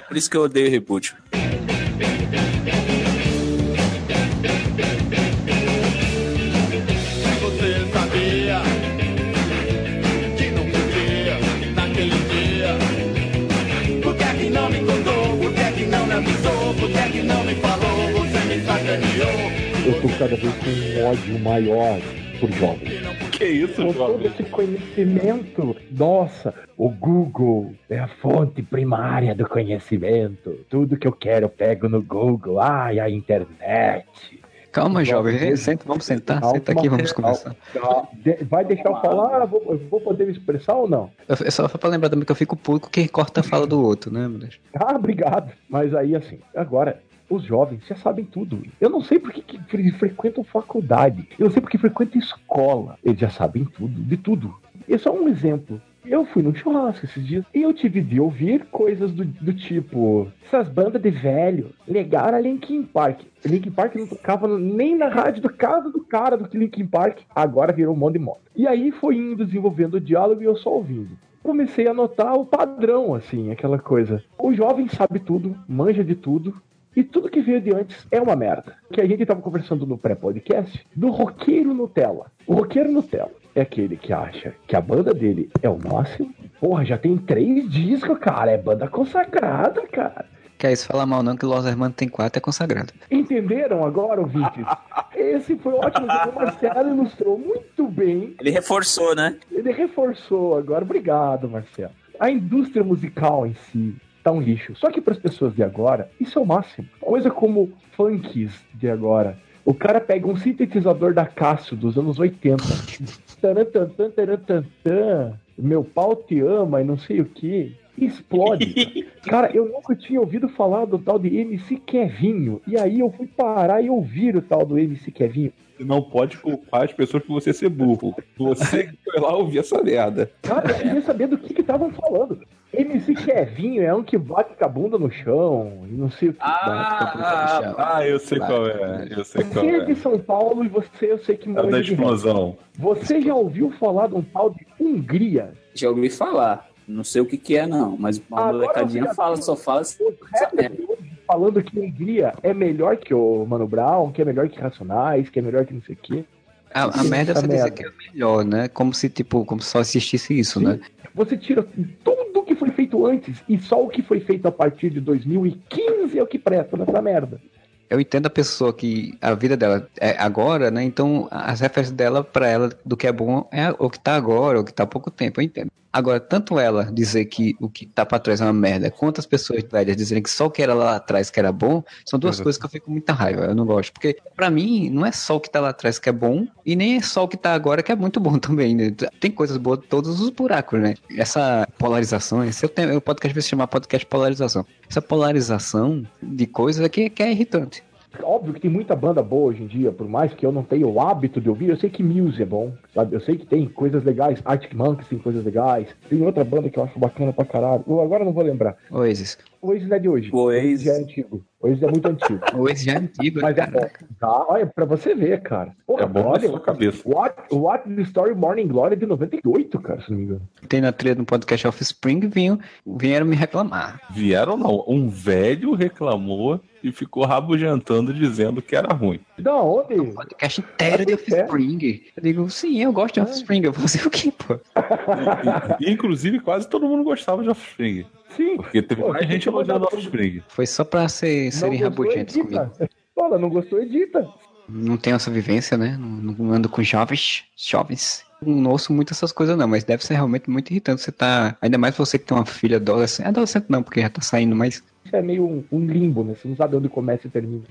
Por isso que eu odeio reboot. Você sabia que não podia naquele dia? Por que é que não me contou? Por que é que não me avisou? Por que é que não me falou? Você me sacaneou. Eu tô cada vez com um ódio maior por jovens. Que isso, Com todo esse conhecimento, nossa, o Google é a fonte primária do conhecimento. Tudo que eu quero eu pego no Google. Ai, a internet. Calma, jovem. Senta, vamos sentar. Calma, Senta aqui, vamos conversar. De- Vai deixar eu falar? Vou, vou poder me expressar ou não? É só pra lembrar também que eu fico puto quem corta a fala do outro, né, meu Deus? Ah, obrigado. Mas aí, assim, agora, os jovens já sabem tudo. Eu não sei por que, que fre- frequentam faculdade. Eu não sei por que frequentam escola. Eles já sabem tudo, de tudo. E só um exemplo. Eu fui num churrasco esses dias e eu tive de ouvir coisas do, do tipo: essas bandas de velho legaram a Linkin Park. Linkin Park não tocava nem na rádio do casa do cara do Linkin Park, agora virou um monte de moda. E aí foi indo desenvolvendo o diálogo e eu só ouvindo comecei a notar o padrão, assim, aquela coisa. O jovem sabe tudo, manja de tudo, e tudo que veio de antes é uma merda. Que a gente tava conversando no pré-podcast do roqueiro Nutella. O roqueiro Nutella é aquele que acha que a banda dele é o máximo. Porra, já tem três discos, cara. É banda consagrada, cara. Quer isso falar mal não, que Los Hermanos tem quatro é consagrado. Entenderam agora, ouvintes? Esse foi ótimo. O Marcelo ilustrou muito bem Ele reforçou, né? Ele reforçou agora. Obrigado, Marcelo. A indústria musical em si tá um lixo. Só que para as pessoas de agora, isso é o máximo. Coisa como funks de agora. O cara pega um sintetizador da Cássio dos anos 80. Tarantantan, tarantantan, meu pau te ama e não sei o que. Explode. Cara, eu nunca tinha ouvido falar do tal de MC Kevinho. E aí eu fui parar e ouvir o tal do MC Kevinho. Você não pode culpar as pessoas por você ser burro. Você que foi lá ouvir essa merda. Cara, eu queria saber do que que estavam falando. MC Kevinho é um que bate com a bunda no chão e não sei o que. Ah, Ah, eu sei qual é. Eu sei qual Você é de é. São Paulo e você, eu sei que É o da explosão. Você já ouviu falar de um tal de Hungria? já ouvi falar. Não sei o que que é, não. Mas uma Agora molecadinha fala, só fala assim. Falando que Hungria é melhor que o Mano Brown, que é melhor que Racionais, que é melhor que não sei o quê. A, a merda é essa você dizer merda. que é melhor, né? Como se, tipo, como se só existisse isso, Sim. né? Você tira foi antes e só o que foi feito a partir de 2015 é o que presta nessa merda. Eu entendo a pessoa que a vida dela é agora, né? Então as referências dela pra ela do que é bom é o que tá agora, o que tá há pouco tempo, eu entendo. Agora, tanto ela dizer que o que tá pra trás é uma merda, quanto as pessoas velhas dizerem que só o que era lá atrás que era bom, são duas Exato. coisas que eu fico com muita raiva, eu não gosto. Porque, pra mim, não é só o que tá lá atrás que é bom, e nem é só o que tá agora que é muito bom também, né? Tem coisas boas de todos os buracos, né? Essa polarização, esse eu tenho, eu podcast vai se chamar podcast polarização. Essa polarização de coisas é que, que é irritante. Óbvio que tem muita banda boa hoje em dia, por mais que eu não tenha o hábito de ouvir, eu sei que Muse é bom, sabe? Eu sei que tem coisas legais, Arctic Monkeys tem coisas legais, tem outra banda que eu acho bacana pra caralho. Eu agora não vou lembrar. Oasis. O Oasis não é de hoje. O Oasis. já é antigo. O Oasis é muito antigo. Oasis já é antigo, Mas é cara. bom. Tá, olha, pra você ver, cara. Porra, É bom na olha, sua cabeça. What, What the Story Morning Glory é de 98, cara, se não me engano. Tem na trilha do podcast Offspring, vinham, vieram me reclamar. Vieram não. Um velho reclamou e ficou rabugentando dizendo que era ruim. Da onde? Podcast inteiro de Ah, é. Offspring. Eu digo, sim, eu gosto de Offspring. Eu vou fazer o quê, pô? Inclusive, quase todo mundo gostava de Offspring. Sim. Porque teve Pô, mais gente elogiando todo- Offspring. Foi só pra ser, serem rabugentos comigo. Fala, não gostou, edita. Não tenho essa vivência, né? Não, não ando com jovens. Jovens. Não ouço muito essas coisas, não, mas deve ser realmente muito irritante. Você tá. Ainda mais você que tem uma filha adolescente. Adolescente não, porque já tá saindo, mas Isso é meio um, um limbo, né? Você não sabe onde começa e termina.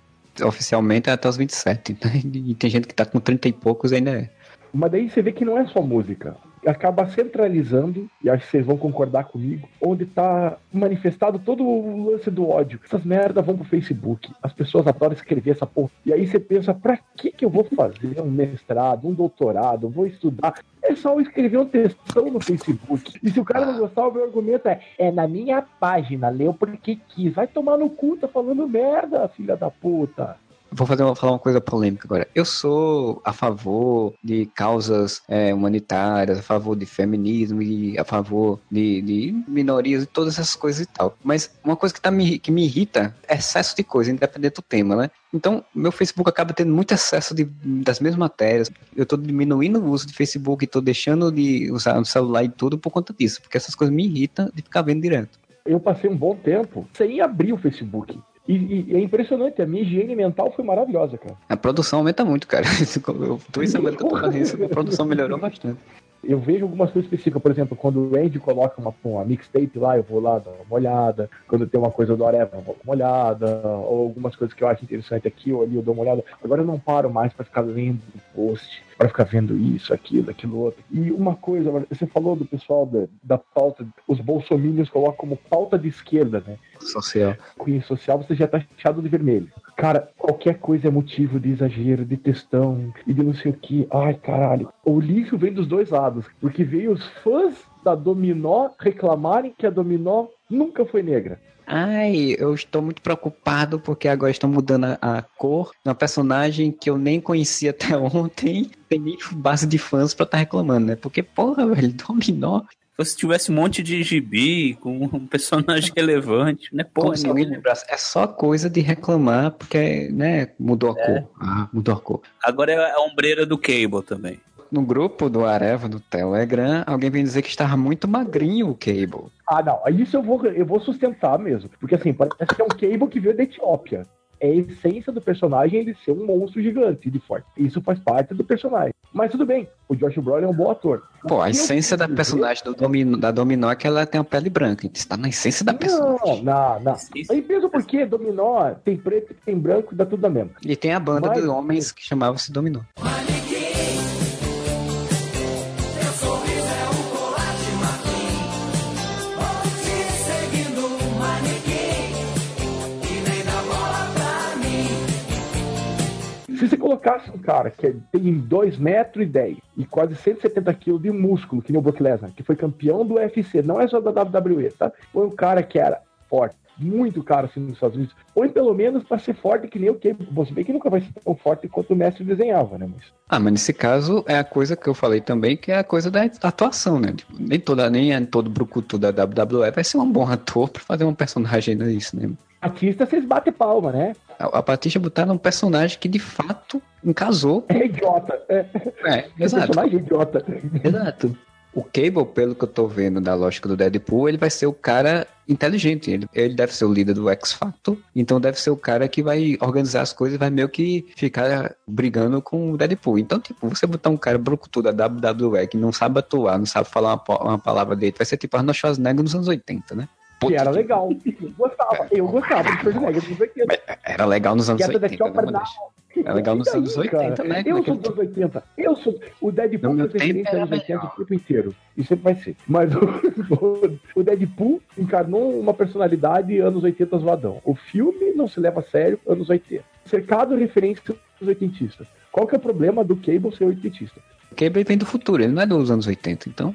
oficialmente é até os 27. Né? E tem gente que tá com 30 e poucos ainda é. Mas daí você vê que não é só música. Acaba centralizando, e acho que vocês vão concordar comigo, onde tá manifestado todo o lance do ódio. Essas merdas vão pro Facebook. As pessoas adoram escrever essa porra. E aí você pensa, pra que que eu vou fazer um mestrado, um doutorado, vou estudar? É só eu escrever um textão no Facebook. E se o cara não gostar, o meu argumento é, é na minha página, leu porque quis. Vai tomar no cu, tá falando merda, filha da puta. Vou fazer uma, falar uma coisa polêmica agora. Eu sou a favor de causas é, humanitárias, a favor de feminismo e a favor de, de minorias e todas essas coisas e tal. Mas uma coisa que, tá me, que me irrita é excesso de coisa, independente do tema, né? Então, meu Facebook acaba tendo muito excesso de, das mesmas matérias. Eu tô diminuindo o uso de Facebook e tô deixando de usar o celular e tudo por conta disso, porque essas coisas me irritam de ficar vendo direto. eu passei um bom tempo sem abrir o Facebook. E, e é impressionante, a minha higiene mental foi maravilhosa, cara. A produção aumenta muito, cara. Eu- Duas semanas que eu tô fazendo isso, a produção melhorou bastante. Eu vejo algumas coisas específicas, por exemplo, quando o Andy coloca uma, uma mixtape lá, eu vou lá dar uma olhada. Quando tem uma coisa do Areva, eu vou dar uma olhada. Ou algumas coisas que eu acho interessante aqui ou ali, eu dou uma olhada. Agora eu não paro mais pra ficar lendo o post, pra ficar vendo isso, aquilo, aquilo outro. E uma coisa, você falou do pessoal da, da pauta, os bolsominions colocam como pauta de esquerda, né? Social. cunho social, você já tá chateado de vermelho. Cara, qualquer coisa é motivo de exagero, de textão e de não sei o que. Ai, caralho. O lixo vem dos dois lados, porque veio os fãs da Dominó reclamarem que a Dominó nunca foi negra. Ai, eu estou muito preocupado porque agora estão mudando a, a cor de uma personagem que eu nem conhecia até ontem. Tem nem base de fãs pra estar reclamando, né? Porque, porra, velho, Dominó. Se tivesse um monte de gibi com um personagem relevante, né? Pô, Como se alguém lembrasse. É só coisa de reclamar porque, né? Mudou a É. cor. Ah, mudou a cor. Agora é a ombreira do Cable também. No grupo do Areva, do Telegram, alguém vem dizer que estava muito magrinho o Cable. Ah, não. Isso eu vou, eu vou sustentar mesmo. Porque assim, parece que é um Cable que veio da Etiópia. É a essência do personagem ele ser um monstro gigante de forte. Isso faz parte do personagem. Mas tudo bem, o Josh Brolin é um bom ator. Pô, a essência da personagem do Dominó, da Dominó é que ela tem a pele branca. Está na essência da Não, personagem. não, não. Aí mesmo porque Dominó tem preto, tem branco, dá tudo na mesma. E tem a banda Mas- de homens que chamava-se Dominó. Se você colocasse um cara que é- tem 2 metros e 10 e quase 170 quilos de músculo, que nem o Brock Lesnar, que foi campeão do UFC, não é só da WWE, tá? Foi um cara que era forte, muito caro assim nos Estados Unidos. Ou pelo menos para ser forte que nem o Cable. Você bem que nunca vai ser tão forte quanto o mestre desenhava, né? Mas Ah, mas nesse caso é a coisa que eu falei também, que é a coisa da atuação, né? Tipo, nem, toda, nem todo brucutu da WWE vai ser um bom ator pra fazer um personagem disso, né? Artista, vocês batem palma, né? A, a Patrícia botaram um personagem que de fato encasou. É idiota. É, É, é exato. personagem idiota. Exato. O Cable, pelo que eu tô vendo da lógica do Deadpool, ele vai ser o cara inteligente. Ele, ele deve ser o líder do X Factor, então deve ser o cara que vai organizar as coisas e vai meio que ficar brigando com o Deadpool. Então, tipo, você botar um cara brucutu da WWE que não sabe atuar, não sabe falar uma, uma palavra dele, vai ser tipo Arnold Schwarzenegger nos anos 80, né? Puta era que- legal. Eu gostava, eu gostava do Schwarzenegger nos 80. Era legal nos anos Piada da 80, né, Chopper Modeste? Era legal nos anos 80, cara? né? Eu sou dos anos 80. Eu sou. O Deadpool foi referência anos era 80 o tempo inteiro. E sempre vai ser. Mas o, o Deadpool encarnou uma personalidade anos 80 zoadão. O filme não se leva a sério anos 80. Cercado referência dos oitentistas. Qual que é o problema do Cable ser oitentista? O Cable vem do futuro, ele não é dos anos 80, então.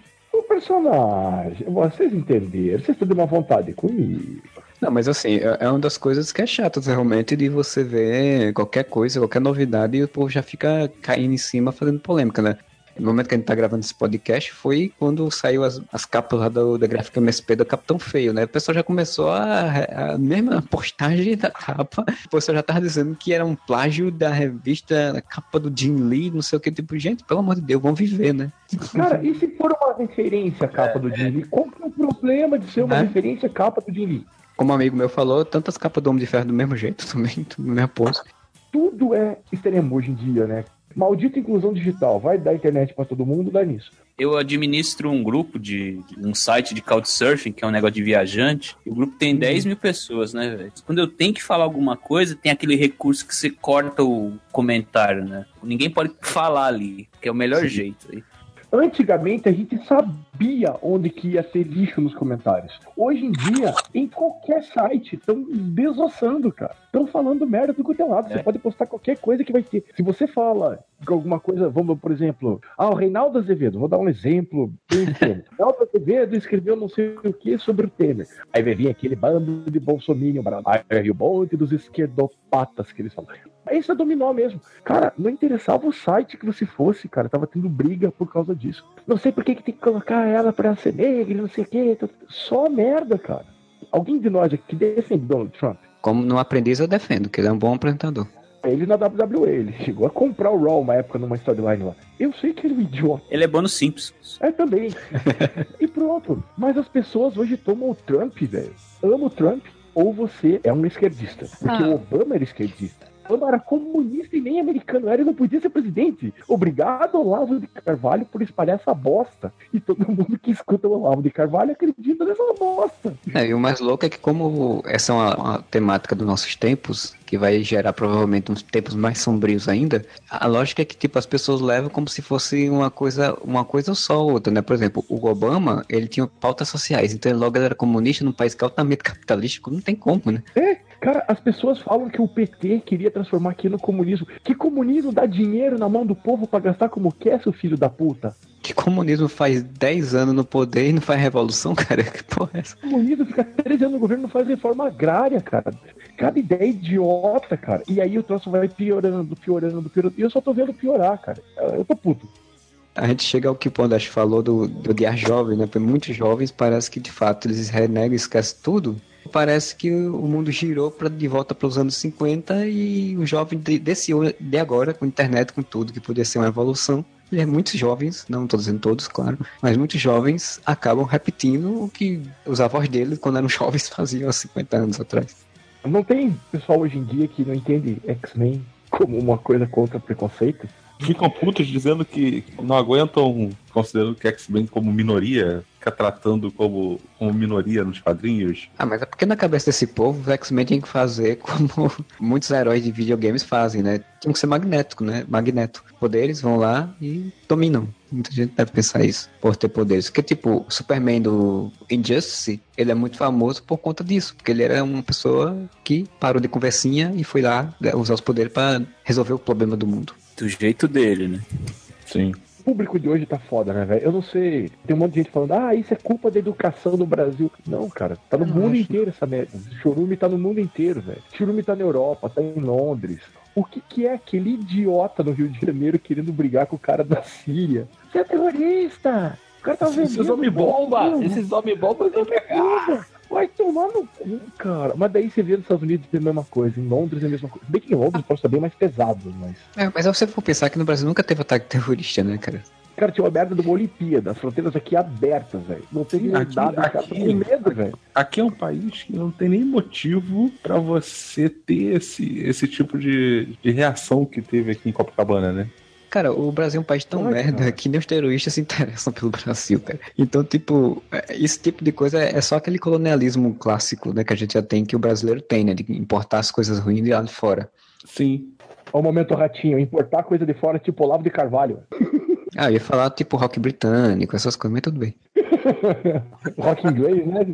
Personagem, vocês entenderam, vocês estão de uma vontade comigo. Não, mas assim, é é uma das coisas que é chato realmente de você ver qualquer coisa, qualquer novidade e o povo já fica caindo em cima fazendo polêmica, né? No momento que a gente tá gravando esse podcast foi quando saiu as, as capas lá do, da gráfica MSP do Capitão Feio, né? O pessoal já começou a, a mesma postagem da capa, o pessoal já tava dizendo que era um plágio da revista, a capa do Jim Lee, não sei o que, tipo, gente, pelo amor de Deus, vamos viver, né? Cara, e se for uma referência à capa do Jim Lee? Qual que é o problema de ser uma É. referência à capa do Jim Lee? Como um amigo meu falou, tantas capas do Homem de Ferro do mesmo jeito também, no mesmo posto. tudo é extremo hoje em dia, né? Maldita inclusão digital, vai dar internet pra todo mundo, dá nisso. Eu administro um grupo de um site de couchsurfing, que é um negócio de viajante. E o grupo tem 10 mil pessoas, né, velho? Quando eu tenho que falar alguma coisa, tem aquele recurso que você corta o comentário, né? Ninguém pode falar ali, que é o melhor jeito. aí. Antigamente a gente sabia onde que ia ter lixo nos comentários. Hoje em dia, em qualquer site, estão desossando, cara. Estão falando merda do quanto é lado. Você pode postar qualquer coisa que vai ter. Se você fala alguma coisa, vamos, por exemplo, ah, o Reinaldo Azevedo, vou dar um exemplo bem extremo. Reinaldo Azevedo escreveu não sei o que sobre o Temer. Aí vai vir aquele bando de bolsominion, aí o bonde dos esquerdopatas que eles falam. Aí isso é dominó mesmo. Cara, não interessava o site que você fosse, cara. Tava tendo briga por causa disso. Não sei por que, que tem que colocar ela pra ser negra, não sei o que. Só merda, cara. Alguém de nós aqui defende Donald Trump? Como no aprendiz eu defendo, que ele é um bom apresentador. Ele na WWE, ele chegou a comprar o Raw uma época numa storyline lá. Eu sei que ele é um idiota. Ele é bom no Simpsons. É também. e pronto. Mas as pessoas hoje tomam o Trump, velho. Amo o Trump ou você é um esquerdista. Porque Ah. o Obama era esquerdista. Obama era comunista e nem americano era e não podia ser presidente. Obrigado, Olavo de Carvalho, por espalhar essa bosta. E todo mundo que escuta o Olavo de Carvalho acredita nessa bosta. É, e o mais louco é que como essa é uma, uma temática dos nossos tempos, que vai gerar provavelmente uns tempos mais sombrios ainda, a lógica é que tipo as pessoas levam como se fosse uma coisa, uma coisa só ou outra, né? Por exemplo, o Obama, ele tinha pautas sociais, então ele logo ele era comunista num país que é altamente capitalístico, não tem como, né? Cara, as pessoas falam que o PT queria transformar aqui no comunismo. Que comunismo dá dinheiro na mão do povo pra gastar como quer, seu filho da puta? Que comunismo faz 10 anos no poder e não faz revolução, cara? Que porra é essa? O comunismo fica 13 anos no governo e não faz reforma agrária, cara. Cada ideia idiota, cara. E aí o troço vai piorando, piorando, piorando. E eu só tô vendo piorar, cara. Eu tô puto. A gente chega ao que o Pondash falou do, do odiar jovem, né? Porque muitos jovens parece que de fato eles renegam e esquecem tudo. Parece que o mundo girou de volta para os anos 50 e o jovem de, desse de agora, com internet, com tudo, que podia ser uma evolução. E muitos jovens, não estou dizendo todos, claro, mas muitos jovens acabam repetindo o que os avós deles, quando eram jovens, faziam há 50 anos atrás. Não tem pessoal hoje em dia que não entende X-Men como uma coisa contra preconceito? Ficam putos dizendo que não aguentam, considerando que X-Men como minoria, fica tratando como, como minoria nos quadrinhos. Ah, mas é porque na cabeça desse povo, o X-Men tem que fazer como muitos heróis de videogames fazem, né? Tinha que ser magnético, né? Magneto. Poderes vão lá e dominam. Muita gente deve pensar isso, por ter poderes. Porque, tipo, o Superman do Injustice, ele é muito famoso por conta disso. Porque ele era uma pessoa que parou de conversinha e foi lá usar os poderes para resolver o problema do mundo. Do jeito dele, né? Sim. O público de hoje tá foda, né, velho? Eu não sei. Tem um monte de gente falando, ah, isso é culpa da educação no Brasil. Não, cara, tá no mundo acho. inteiro essa merda. Churume tá no mundo inteiro, velho. Churume tá na Europa, tá em Londres. O que, que é aquele idiota no Rio de Janeiro querendo brigar com o cara da Síria? Você é terrorista! O cara tá vendendo. Esses homem bomba! Esses homem bomba vão pegar! Vai tomar no cu, cara. Mas daí você vê nos Estados Unidos é a mesma coisa, em Londres é a mesma coisa. Bem que em Londres pode ser bem mais pesado, mas. É, mas se você for pensar que no Brasil nunca teve ataque terrorista, né, cara? Cara, tinha uma merda de uma Olimpíada, as fronteiras aqui abertas, velho. Não teve Aqui- nada, cara tá aqui- com medo, velho. Aqui é um país que não tem nem motivo pra você ter esse, esse tipo de, de reação que teve aqui em Copacabana, né? Cara, o Brasil é um país tão merda cara. que nem os terroristas se interessam pelo Brasil, cara. Então, tipo, é, esse tipo de coisa é é só aquele colonialismo clássico, né, que a gente já tem, que o brasileiro tem, né, de importar as coisas ruins de lá de fora. Sim. Olha o momento ratinho, importar coisa de fora, tipo Olavo de Carvalho. Ah, eu ia falar, tipo, rock britânico, essas coisas, mas tudo bem. Rock inglês, né?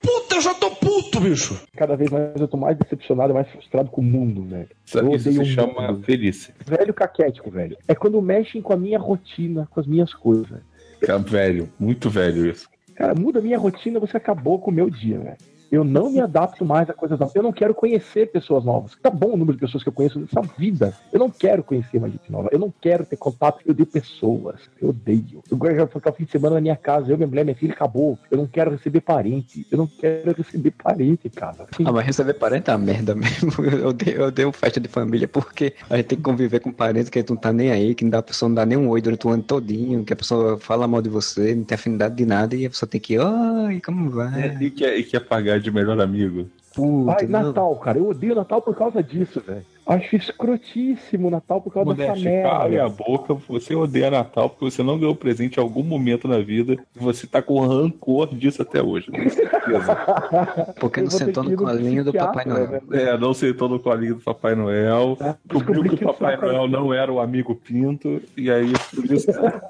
Puta, eu já tô puto, bicho! Cada vez mais eu tô mais decepcionado, mais frustrado com o mundo, velho. Isso, Eu isso se o chama mundo. velhice. Velho caquético, velho. É quando mexem com a minha rotina, com as minhas coisas. É velho, muito velho isso. Cara, muda a minha rotina, você acabou com o meu dia, velho. Eu não me adapto mais a coisas novas. Eu não quero conhecer pessoas novas. Tá bom o número de pessoas que eu conheço nessa vida. Eu não quero conhecer mais gente nova. Eu não quero ter contato. Eu odeio pessoas. Eu odeio. Eu gosto de ficar o fim de semana na minha casa. Eu, minha mulher, minha filha, acabou. Eu não quero receber parente. Eu não quero receber parente, cara. Assim, Ah, mas receber parente é uma merda mesmo. Eu odeio, eu odeio festa de família porque a gente tem que conviver com parentes que a gente não tá nem aí, que não dá, a pessoa não dá nem um oi durante o ano todinho, que a pessoa fala mal de você, não tem afinidade de nada e a pessoa tem que, oi, como vai? E, quer, e quer pagar de melhor amigo. Puta, Ai. Natal, cara. Eu odeio Natal por causa disso, velho. Acho escrotíssimo o Natal por causa dessa Modeste, cala a merda. boca. Você odeia Natal porque você não ganhou presente em algum momento na vida e você tá com rancor disso até hoje. Com certeza. Porque Eu não sentou que no colinho do Papai Noel. né? É, não sentou no colinho do Papai Noel. Tá? Descobriu Descobri que o Papai Noel não era o amigo Pinto e aí por isso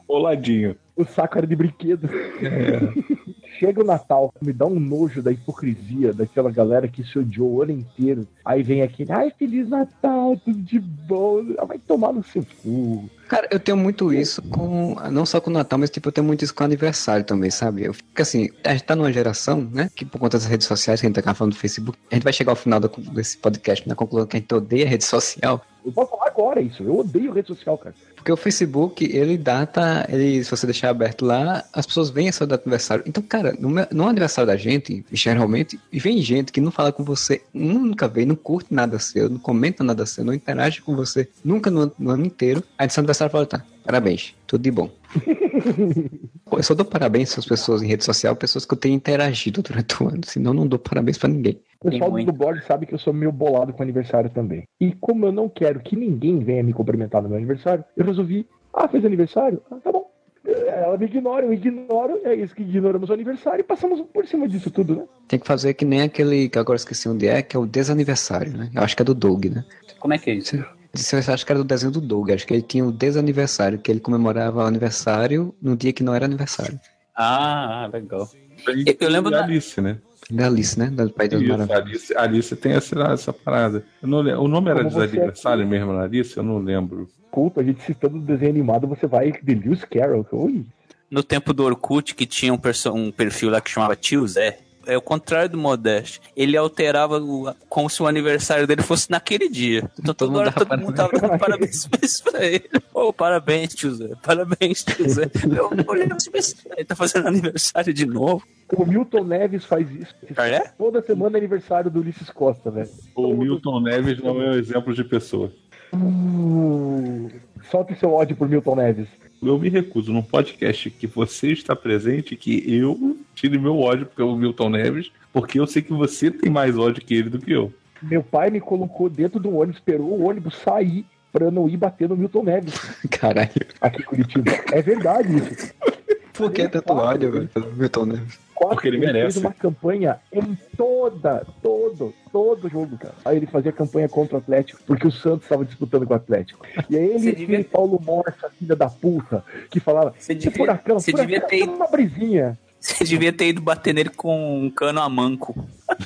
coladinho. o saco era de brinquedo. Chega o Natal, me dá um nojo da hipocrisia daquela galera que se odiou o ano inteiro. Aí vem aquele, ai, Feliz Natal, tudo de bom. Ah, Vai tomar no seu cu. Cara, eu tenho muito isso com. Não só com o Natal, mas tipo, eu tenho muito isso com o aniversário também, sabe? Eu fico assim, a gente tá numa geração, né? Que por conta das redes sociais, que a gente tá falando do Facebook, a gente vai chegar ao final desse podcast na conclusão que a gente odeia a rede social. Eu posso falar agora isso. Eu odeio rede social, cara. Porque o Facebook, ele data, ele, se você deixar aberto lá, as pessoas veem a sua data de aniversário. Então, cara, no, meu- no aniversário da gente, geralmente, vem gente que não fala com você nunca vê, não curte nada seu, não comenta nada seu, não interage com você nunca no, no ano inteiro. Aí no seu aniversário fala, tá, parabéns, tudo de bom. Eu só dou parabéns às pessoas em rede social, pessoas que eu tenho interagido durante o ano, senão não dou parabéns pra ninguém. O pessoal do blog sabe que eu sou meio bolado com aniversário também. E como eu não quero que ninguém venha me cumprimentar no meu aniversário, eu resolvi, ah, fez aniversário? Ah, tá bom. Ela me ignora, eu ignoro, é isso que ignoramos o aniversário e passamos por cima disso tudo, né? Tem que fazer que nem aquele, que agora esqueci onde é, que é o desaniversário, né? Eu acho que é do Doug, né? Como é que é isso? Eu acho que era do desenho do Doug, acho que ele tinha o desaniversário, que ele comemorava o aniversário no dia que não era aniversário. Ah, legal. Eu, eu lembro da- Alice, né? Da Alice, né? Do Pai das Isso, Maravilhas. Alice, Alice tem essa, essa parada. Eu não lembro. O nome era desaniversário mesmo na Alice? Eu não lembro. Culto, a gente citando o desenho animado, você vai de Lewis Carroll. Ui, No tempo do Orkut, que tinha um, um perfil lá que chamava Tio Zé, é o contrário do Modeste. Ele alterava o- como se o aniversário dele fosse naquele dia. Então Todo toda mundo hora todo mundo tava dando parabéns pra ele. Ô, parabéns, tio Zé. Parabéns, tio Zé. Eu olhei assim, ele tá fazendo aniversário de novo. O Milton Neves faz isso. Ah, é? Toda semana é aniversário do Ulisses Costa, velho. O Milton Neves não é um exemplo de pessoa. Uh, solta seu ódio por Milton Neves. Eu me recuso num podcast que você está presente que eu tire meu ódio pelo Milton Neves, porque eu sei que você tem mais ódio que ele do que eu. Meu pai me colocou dentro do ônibus, esperou o ônibus sair pra eu não ir bater no Milton Neves Caralho. aqui em Curitiba. É verdade isso. Por que tanto ódio, velho, pelo Milton Neves? 2004, Porque ele fez merece. uma campanha em toda, todo, todo jogo, cara. Aí ele fazia campanha contra o Atlético, porque o Santos estava disputando com o Atlético. E aí ele devia- e Paulo Morsa, filha da puta, que falava, Você "Que devia, furacão, você furacão, devia ter uma brisinha. Você devia ter ido bater nele com um cano a manco.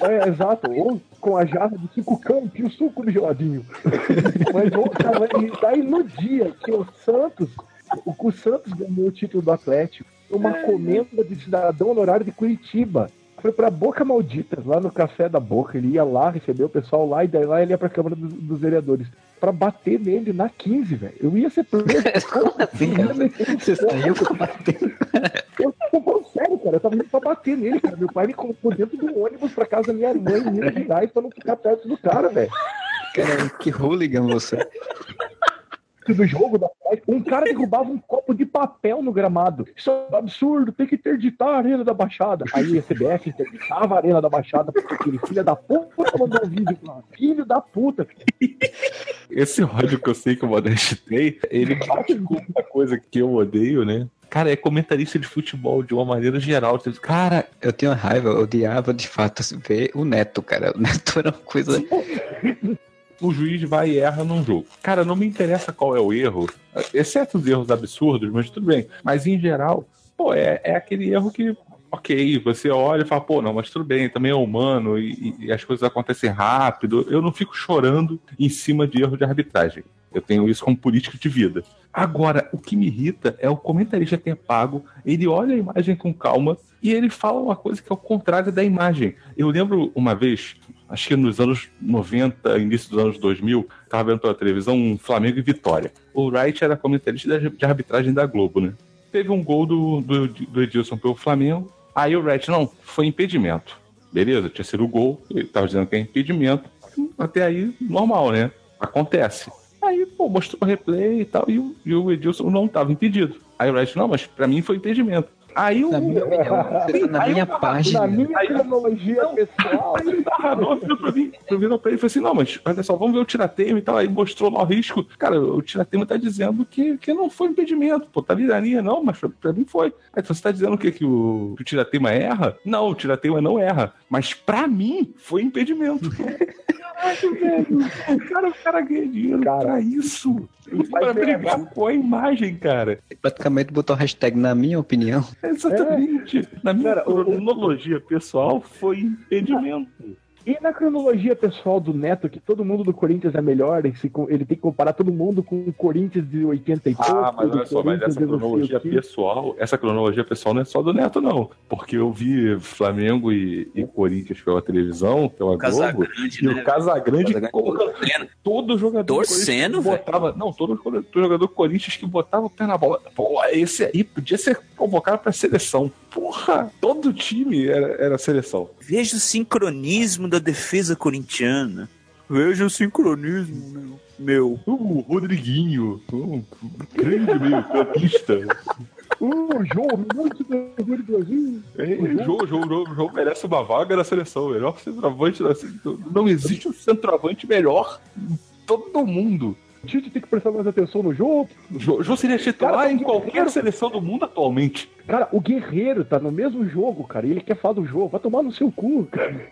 É, exato. Ou com a jarra de cinco campos e o suco do geladinho. Mas ou, cara, daí no dia que o Santos, o, o Santos ganhou o título do Atlético, uma comenda de cidadão honorário de Curitiba. Foi pra Boca Malditas, lá no Café da Boca. Ele ia lá, recebeu o pessoal lá e daí lá ele ia pra Câmara dos, dos Vereadores. Pra bater nele na 15, velho. Eu ia ser preso. Como assim? Você saiu com batendo. Eu tô falando sério, cara. Eu tava indo pra bater nele, cara. Meu pai me colocou dentro do ônibus pra casa da minha mãe em Minas Gerais pra não ficar perto do cara, velho. Cara, que hooligan você. Do jogo da Atlético, um cara derrubava um copo de papel no gramado. Isso é um absurdo, tem que interditar a Arena da Baixada. Aí a CBF interditava a Arena da Baixada porque aquele filho da puta mandou um vídeo lá. Filho da puta. Esse ódio que eu sei que o Modeste tem, ele bate com uma coisa que eu odeio, né? Cara, é comentarista de futebol de uma maneira geral. Cara, Eu tinha raiva, eu odiava de fato ver o Neto, cara. O Neto era uma coisa. o juiz vai e erra num jogo. Cara, não me interessa qual é o erro, exceto os erros absurdos, mas tudo bem. Mas em geral, pô, é, é aquele erro que, ok, você olha e fala, pô, não, mas tudo bem, também é humano e, e as coisas acontecem rápido. Eu não fico chorando em cima de erro de arbitragem. Eu tenho isso como política de vida. Agora, o que me irrita é o comentarista ter pago, ele olha a imagem com calma e ele fala uma coisa que é o contrário da imagem. Eu lembro uma vez, acho que nos anos 90, início dos anos 2000, estava vendo pela televisão um Flamengo e Vitória. O Wright era comentarista de arbitragem da Globo, né? Teve um gol do, do, do Edilson pelo Flamengo, aí o Wright, não, foi impedimento. Beleza, tinha sido o gol, ele estava dizendo que é impedimento, até aí normal, né? Acontece. Aí, pô, mostrou o replay e tal, e o, e o Edilson não estava impedido. Aí o Wright, não, mas pra mim foi impedimento. Aí o. Na minha opinião, na minha página. Na minha Aí- cronologia pessoal. Aí o narrador virou pra mim, virou pra ele e falou assim: não, mas olha só, vamos ver o tirateima e tal. Aí mostrou lá o risco. Cara, o tirateima tá dizendo que, que não foi impedimento. Pô, tá linha, não, mas pra, pra mim foi. Aí você tá dizendo o quê? Que o, que o tirateima erra? Não, o tirateima não erra. Mas pra mim foi impedimento. Caralho, velho. Cara, o cara ganha dinheiro Cara, pra isso. é, brigar com a imagem, cara. Praticamente botou a hashtag na minha opinião. Exatamente. Na minha Cara, cronologia pessoal, foi impedimento. E na cronologia pessoal do Neto, que todo mundo do Corinthians é melhor, ele, tem que comparar todo mundo com o Corinthians de 80 e pouco. Ah, mas olha só, mas essa cronologia pessoal, essa cronologia pessoal não é só do Neto, não. Porque eu vi Flamengo e, e Corinthians pela televisão, pela Globo, Casagrande, e né? o Casagrande Casagrande colocando todo jogador do Torcendo, botava, não, todo jogador- todo jogador do Corinthians que botava o pé na bola. Pô, esse aí podia ser convocado pra seleção. Porra, todo time era, era seleção. Veja o sincronismo da defesa corintiana. Veja o sincronismo, meu. O Rodriguinho, um grande meio-campista. Uh, João, minuto do Brasil. É, João, João, João, João merece uma vaga na seleção. Melhor centroavante da seleção. Não existe um centroavante melhor em todo mundo. O Tite tem que prestar mais atenção no jogo. O João, João seria titular Cara, em tem qualquer guerreiro. seleção do mundo atualmente. Cara, o Guerreiro tá no mesmo jogo, cara. e Ele quer falar do jogo. Vai tomar no seu cu, cara.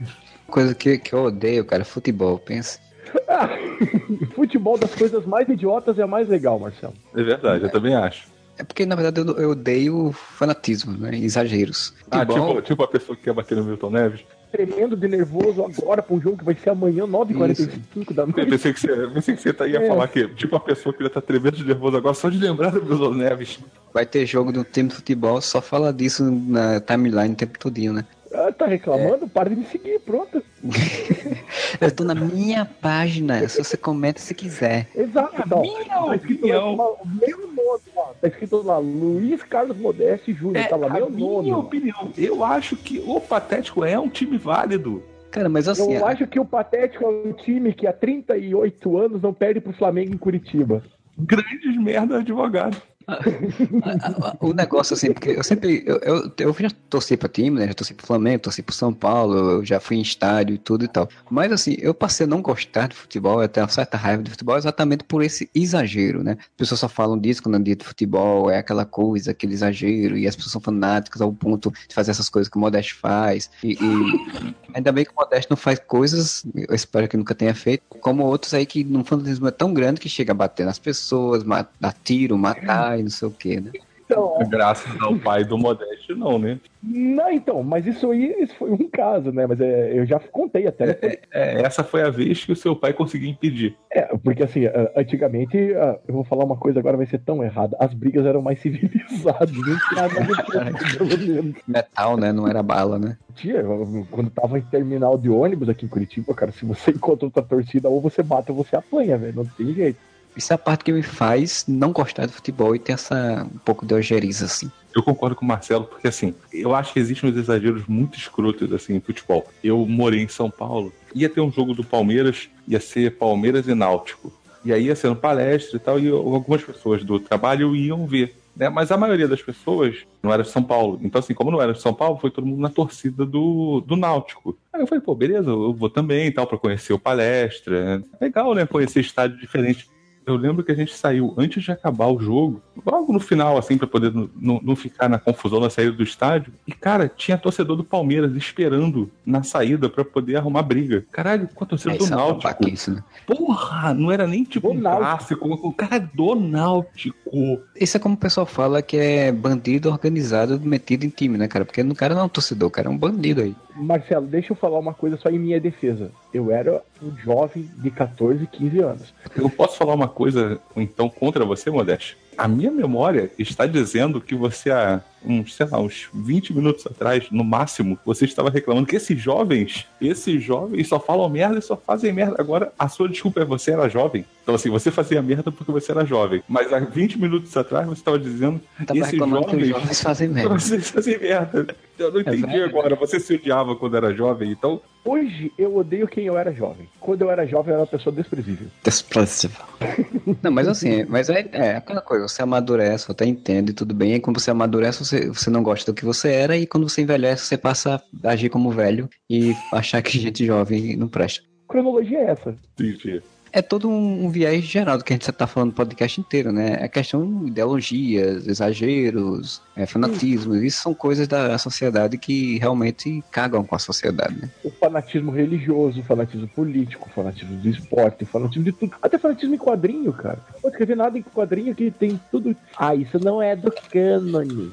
Coisa que, que eu odeio, cara, futebol, pensa. Ah, futebol das coisas mais idiotas é a mais legal, Marcelo. É verdade, eu também acho. É porque, na verdade, eu, eu odeio fanatismo, né? Exageros. Ah, Futebol, tipo, tipo a pessoa que quer bater no Milton Neves. Tremendo de nervoso agora pra um jogo que vai ser amanhã, 9h45 da Eu noite. pensei que você, pensei que você ia É. falar que, tipo, a pessoa que já tá tremendo de nervoso agora só de lembrar do Milton Neves. vai ter jogo do time de futebol, só fala disso na timeline o tempo todinho, né? Ah, tá reclamando? Para de me seguir, pronto. Eu tô na minha página, se você comenta se quiser. Exato. Então, tá escrito lá, opinião. lá, meu nome lá. Tá escrito lá, Luiz Carlos Modeste Júnior. tá lá, É, a meu minha nome. lá. opinião, eu acho que o Patético é um time válido. Cara, mas assim, Eu a- acho que o Patético é um time que há 38 anos não perde pro Flamengo em Curitiba. Grandes merda advogado. O negócio assim, porque eu sempre, eu, eu, eu já torci pra time, né? Já torci pro Flamengo, torci pro São Paulo, eu já fui em estádio e tudo e tal. Mas assim, eu passei a não gostar de futebol, tenho uma certa raiva de futebol exatamente por esse exagero, né? As pessoas só falam disso quando andam de futebol, é aquela coisa, aquele exagero, e as pessoas são fanáticas ao ponto de fazer essas coisas que o Modeste faz. E, e ainda bem que o Modeste não faz coisas, eu espero que nunca tenha feito, como outros aí que no fanatismo é tão grande que chega a bater nas pessoas, dar tiro, matar e não sei o que, né? Então, Graças ao pai do Modeste, não, né? não, então, mas isso aí isso foi um caso, né? Mas é, eu já contei até. É, essa foi a vez que o seu pai conseguiu impedir. É, porque assim, antigamente, eu vou falar uma coisa agora, vai ser tão errada. As brigas eram mais civilizadas, não tinha nada de pelo menos. Metal, né? Não era bala, né? Eu- quando tava em terminal de ônibus aqui em Curitiba, cara, se você encontra outra torcida, ou você bate ou você apanha, velho. Não tem jeito. Isso é a parte que me faz não gostar de futebol e ter essa um pouco de ojeriza, assim. Eu concordo com o Marcelo, porque assim, eu acho que existem uns exageros muito escrotos assim em futebol. Eu morei em São Paulo, ia ter um jogo do Palmeiras, ia ser Palmeiras e Náutico. E aí ia ser uma palestra e tal, e algumas pessoas do trabalho iam ver. Né? Mas a maioria das pessoas não era de São Paulo. Então, assim, como não era de São Paulo, foi todo mundo na torcida do, do Náutico. Aí eu falei, pô, beleza, eu vou também e tal, pra conhecer o palestra. Legal, né? Conhecer estádio diferente. Eu lembro que a gente saiu antes de acabar o jogo, logo no final, assim, pra poder não- ficar na confusão na saída do estádio. E, cara, tinha torcedor do Palmeiras esperando na saída pra poder arrumar briga. Caralho, com a torcida É, do isso é uma Náutico. babaquice, né? Porra, não era nem tipo Do um clássico, o cara é do Náutico. Isso é como o pessoal fala que é bandido organizado metido em time, né, cara? Porque o cara não é um torcedor, o cara é um bandido aí. Marcelo, deixa eu falar uma coisa só em minha defesa. Eu era um jovem de 14, 15 anos. Eu posso falar uma coisa, então, contra você, Modeste? A minha memória está dizendo que você, há uns, sei lá, uns 20 minutos atrás, no máximo, você estava reclamando que esses jovens, esses jovens só falam merda e só fazem merda. Agora, a sua desculpa é você era jovem. Então, assim, você fazia merda porque você era jovem. Mas há 20 minutos atrás, você estava dizendo Tava esses reclamando que os jovens... jovens fazem merda. Vocês fazem merda. Eu não entendi velho. agora. Você se odiava quando era jovem, então Hoje eu odeio quem eu era jovem. Quando eu era jovem, eu era uma pessoa desprezível. Desprezível. Não, mas assim, mas é, é aquela coisa, você amadurece, até entende, tudo bem, e quando você amadurece, você, você não gosta do que você era, e quando você envelhece, você passa a agir como velho e achar que gente jovem não presta. Cronologia é essa. entendi. É todo um, um viés geral do que a gente tá falando no podcast inteiro, né? É questão de ideologias, exageros, é, fanatismos, isso são coisas da sociedade que realmente cagam com a sociedade, né? O fanatismo religioso, o fanatismo político, o fanatismo do esporte, o fanatismo de tudo. Até fanatismo em quadrinho, cara. Não pode escrever nada em quadrinho que tem tudo. Ah, isso não é do cânone.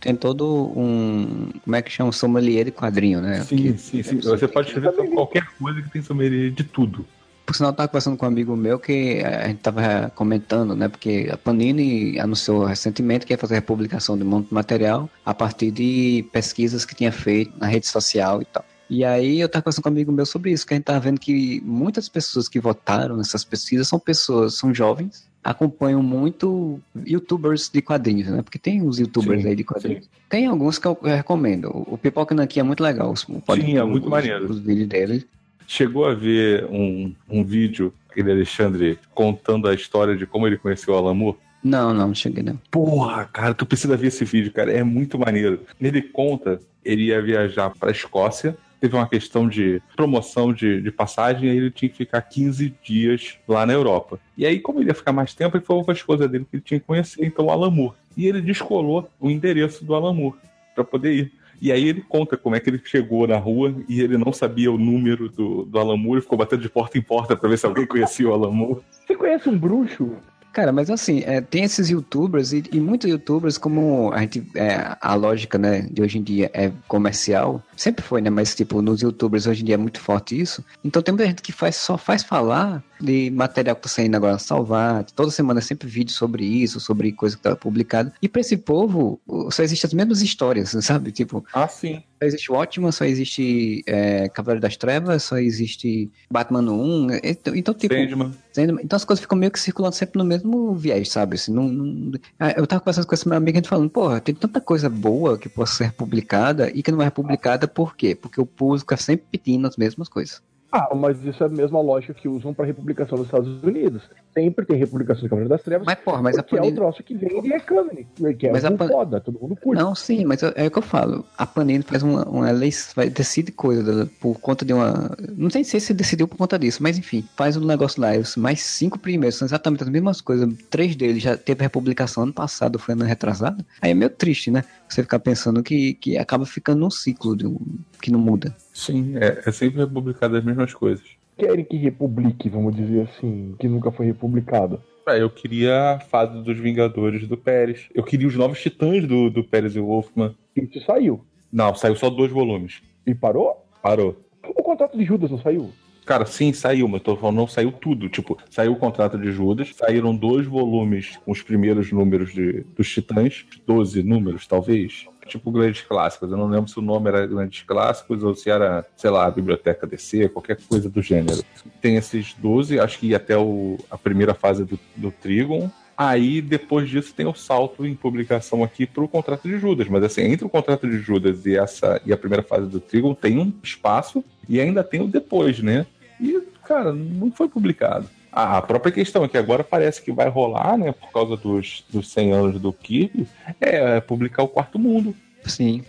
Tem todo um. Como é que chama? Sommelier de quadrinho, né? Sim, Que- sim, sim. Você pode escrever qualquer coisa que tem sommelier de tudo. Por sinal, eu tava conversando com um amigo meu que a gente tava comentando, né? Porque a Panini anunciou recentemente que ia fazer a republicação de um monte de material a partir de pesquisas que tinha feito na rede social e tal. E aí eu tava conversando com um amigo meu sobre isso, que a gente tava vendo que muitas pessoas que votaram nessas pesquisas são pessoas, são jovens, acompanham muito youtubers de quadrinhos, né? Porque tem os youtubers Sim, aí de quadrinhos. Tem alguns que eu recomendo. O Pipoca Nanquim é muito legal. Os, Sim, é muito os- maneiro. Os vídeos dele. Chegou a ver um, um vídeo, aquele Alexandre, contando a história de como ele conheceu o Alan Moore? Não, não, não cheguei não. Porra, cara, tu precisa ver esse vídeo, cara. É muito maneiro. Ele conta, ele ia viajar pra Escócia, teve uma questão de promoção de, de passagem, aí ele tinha que ficar 15 dias lá na Europa. E aí, como ele ia ficar mais tempo, ele falou com a esposa dele que ele tinha que conhecer, então, o Alan Moore. E ele descolou o endereço do Alan Moore pra poder ir. E aí ele conta como é que ele chegou na rua e ele não sabia o número do, do Alan Moore, ficou batendo de porta em porta pra ver se alguém conhecia o Alan Moore. Você conhece um bruxo? Cara, mas assim, é, tem esses youtubers e, e muitos youtubers, como a gente. é, a lógica, né, de hoje em dia é comercial, sempre foi, né? Mas tipo, nos youtubers hoje em dia é muito forte isso. Então tem muita gente que faz, só faz falar de material que tá saindo agora na Salvat. Toda semana é sempre vídeo sobre isso, sobre coisa que tá publicada. E pra esse povo, só existem as mesmas histórias, sabe? Tipo, Ah, sim. só existe Watchman, só existe é, Cavaleiro das Trevas, só existe Batman no 1. Então, então, tipo. Sandman. Sendo- Então as coisas ficam meio que circulando sempre no mesmo viés, sabe? Assim, não, não- Ah, Eu tava conversando com esse meu amigo e a gente falando, porra, tem tanta coisa boa que pode ser publicada e que não é publicada por quê? Porque o público é sempre pedindo as mesmas coisas. Ah, mas isso é a mesma lógica que usam pra republicação dos Estados Unidos. Sempre tem republicação do Cavaleiro das Trevas. Mas, porra, mas a porque é o Panini... troço que vende e é canon. Que é Mas a Pan- foda, todo mundo curte. Não, sim, mas é, é o que eu falo. A Panini faz uma, uma lei, vai, decide coisa por conta de uma. Não sei se se decidiu por conta disso, mas enfim, faz um negócio lá. Mais cinco primeiros são exatamente as mesmas coisas. Três deles já teve republicação ano passado, foi ano retrasado. Aí é meio triste, né? Você ficar pensando que, que acaba ficando num ciclo de um- que não muda. Sim, é, é sempre republicado as mesmas coisas. Querem que republique, vamos dizer assim, que nunca foi republicado. Ah, eu queria a fase dos Vingadores do Pérez. Eu queria os novos titãs do, do Pérez e Wolfman. Isso saiu. Não, saiu só dois volumes. E parou? Parou. O contrato de Judas não saiu? Cara, sim, saiu, mas tô falando, não saiu tudo. Tipo, saiu o contrato de Judas, saíram dois volumes com os primeiros números de, dos Titãs, 12 números, talvez. Tipo Grandes Clássicos. Eu não lembro se o nome era Grandes Clássicos ou se era, sei lá, a Biblioteca DC, qualquer coisa do gênero. Tem esses 12, acho que ia até o, a primeira fase do, do Trigon. Aí, depois disso, tem o salto em publicação aqui para o contrato de Judas. Mas, assim, entre o contrato de Judas e, essa, e a primeira fase do Trigon, tem um espaço e ainda tem o depois, né? E, cara, não foi publicado. A a própria questão é que agora parece que vai rolar, né, por causa dos, dos 100 anos do Kirby, é publicar o Quarto Mundo. Sim.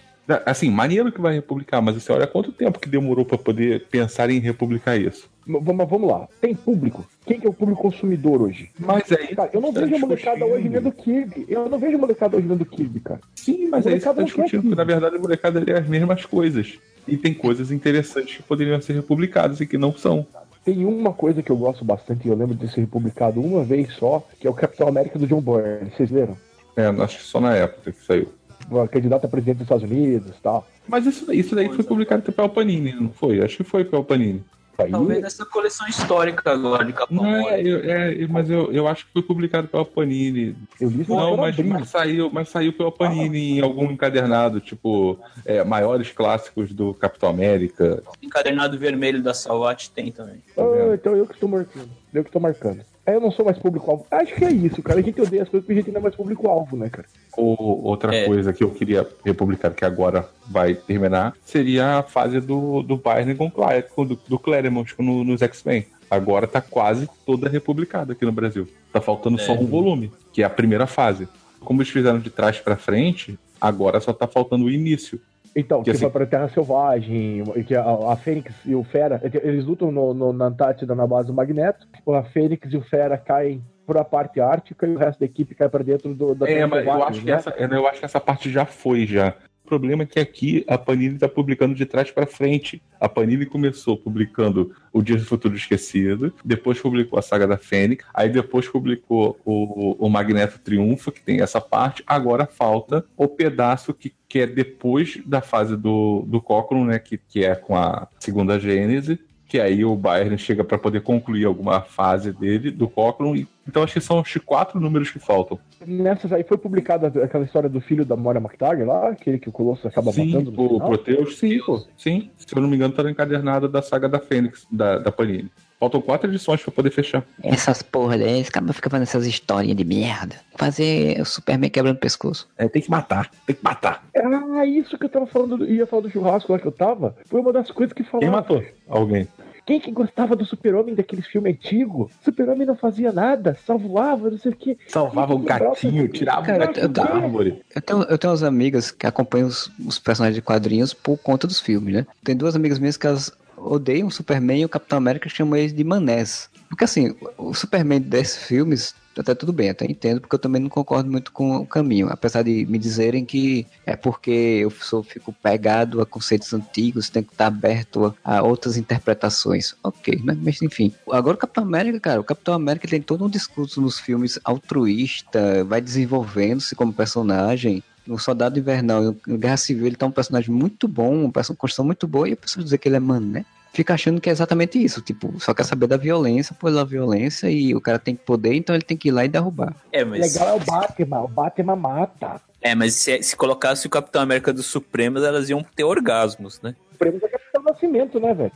Assim, maneiro que vai republicar, mas você olha quanto tempo que demorou para poder pensar em republicar isso. Mas vamos lá. Tem público. Quem que é o público consumidor hoje? Mas aí. Cara, eu não tá vejo a molecada hoje lendo Kirby. Eu não vejo a molecada hoje lendo Kirby, cara. Sim, mas O aí você tá molecada não quer discutindo, porque aquilo. na verdade a molecada lê as mesmas coisas. E tem coisas interessantes que poderiam ser republicadas e que não são. Tem uma coisa que eu gosto bastante, e eu lembro de ser republicado uma vez só, que é o Capitão América do John Byrne. Vocês leram? É, acho que só na época que saiu. O candidato a presidente dos Estados Unidos e tal. Mas isso, isso daí foi publicado pelo Panini, não foi? Acho que foi pelo Panini. Aí, Talvez nessa coleção histórica agora de Capão Não, Mole. é, eu- é, mas eu, eu acho que foi publicado pela Panini. eu li isso Não, mas, mas saiu, mas saiu pela Panini em algum encadernado, tipo, é, maiores clássicos do Capitão América. Encadernado vermelho da Salvat tem também. tá Ah, então eu que estou marcando. Eu que estou marcando. Aí eu não sou mais público-alvo. Acho que é isso, cara. A gente odeia as coisas porque a gente não é mais público-alvo, né, cara? Ou outra É. coisa que eu queria republicar, que agora vai terminar, seria a fase do, do Bayern com, com- do, do Claremont no, nos X-Men. Agora tá quase toda republicada aqui no Brasil. Tá faltando só É. um volume, que é a primeira fase. Como eles fizeram de trás pra frente, agora só tá faltando o início. Então, Que que, assim- pra Terra Selvagem, que a, a Fênix e o Fera, eles lutam no, no- na Antártida na base do Magneto. A Fênix e o Fera caem pra parte ártica e o resto da equipe cai pra dentro do, da É, Terra mas eu acho, que né? essa, eu acho que essa parte já foi já. Problema é que aqui a Panini está publicando de trás para frente. A Panini começou publicando O Dia do Futuro Esquecido, depois publicou a Saga da Fênix, aí depois publicou o, o Magneto Triunfo, que tem essa parte. Agora falta o pedaço que, que é depois da fase do, do Cochrane, né, que, que é com a segunda Gênese, que aí o Bayern chega para poder concluir alguma fase dele, do Cochrane. Então acho que são os quatro números que faltam. Nessas aí foi publicada aquela história do filho da Moira McTaggart lá, aquele que o Colosso acaba Sim, matando no o final. Proteus, sim, pô. Sim, se eu não me engano, tá no encadernado da saga da Fênix, da, da Panini. Faltam quatro edições pra poder fechar. Essas porra daí, esse cara fica fazendo essas historinhas de merda. Fazer o Superman quebrando o pescoço. É, tem que matar, tem que matar. Ah, isso que eu tava falando, do- ia falar do churrasco lá que eu tava, foi uma das coisas que Quem falaram. matou? Alguém. Quem que gostava do super-homem daqueles filmes antigos? Super-homem não fazia nada, só voava, não sei o quê. Salvava um gatinho, tirava Cara, o gatinho eu- da árvore. Eu tenho, eu tenho umas amigas que acompanham os, os personagens de quadrinhos por conta dos filmes, né? Tem duas amigas minhas que elas odeiam o Superman e o Capitão América chamam eles de manés. Porque assim, o o Superman desses filmes, até tudo bem, até entendo, porque eu também não concordo muito com o caminho. Apesar de me dizerem que é porque eu sou, fico pegado a conceitos antigos, tem que estar aberto a, outras interpretações. Ok, mas, mas enfim. Agora o Capitão América, cara, o Capitão América tem todo um discurso nos filmes altruísta, vai desenvolvendo-se como personagem. No Soldado Invernal e no Guerra Civil ele tá um personagem muito bom, uma construção muito boa, e a pessoa dizer que ele é mané, fica achando que é exatamente isso. Tipo, só quer saber da violência pela violência e o cara tem poder, então ele tem que ir lá e derrubar. É, mas, Legal é o Batman, o Batman mata. é, mas se, se colocasse o Capitão América dos Supremos, elas iam ter orgasmos, né? O prêmio da Capitão Nascimento, né, velho?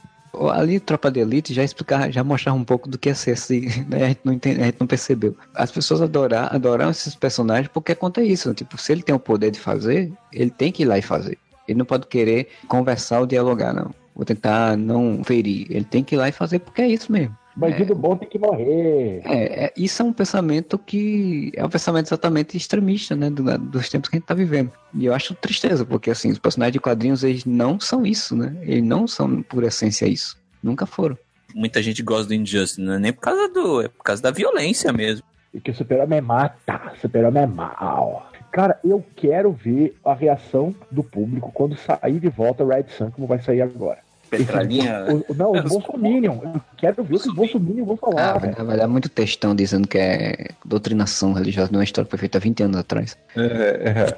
Ali, Tropa de Elite já explicava, já mostrava um pouco do que é ser assim, né? a, gente não entende, a gente não percebeu. As pessoas adorar, adoram esses personagens porque conta isso. Tipo, se ele tem o poder de fazer, ele tem que ir lá e fazer. Ele não pode querer conversar ou dialogar, não. Vou tentar não ferir. Ele tem que ir lá e fazer porque é isso mesmo. Bandido bom tem que morrer. É, é, isso é um pensamento que é um pensamento exatamente extremista, né, do- dos tempos que a gente tá vivendo. E eu acho tristeza, porque assim, os personagens de quadrinhos, eles não são isso, né? Eles não são por essência isso. Nunca foram. Muita gente gosta do Injustice, não é nem por causa do. É por causa da violência mesmo. E que o Super-Homem mata, Super-Homem é mal. Cara, eu quero ver a reação do público quando sair de volta o Red Sun, como vai sair agora. Petralhinha. O- o- não, os Bolsominion. Eu quero ver o que os Bolsominion vão Ah, falar, vai, velho. dar- vai dar muito textão dizendo que é doutrinação religiosa de uma história que foi feita há 20 anos atrás. É,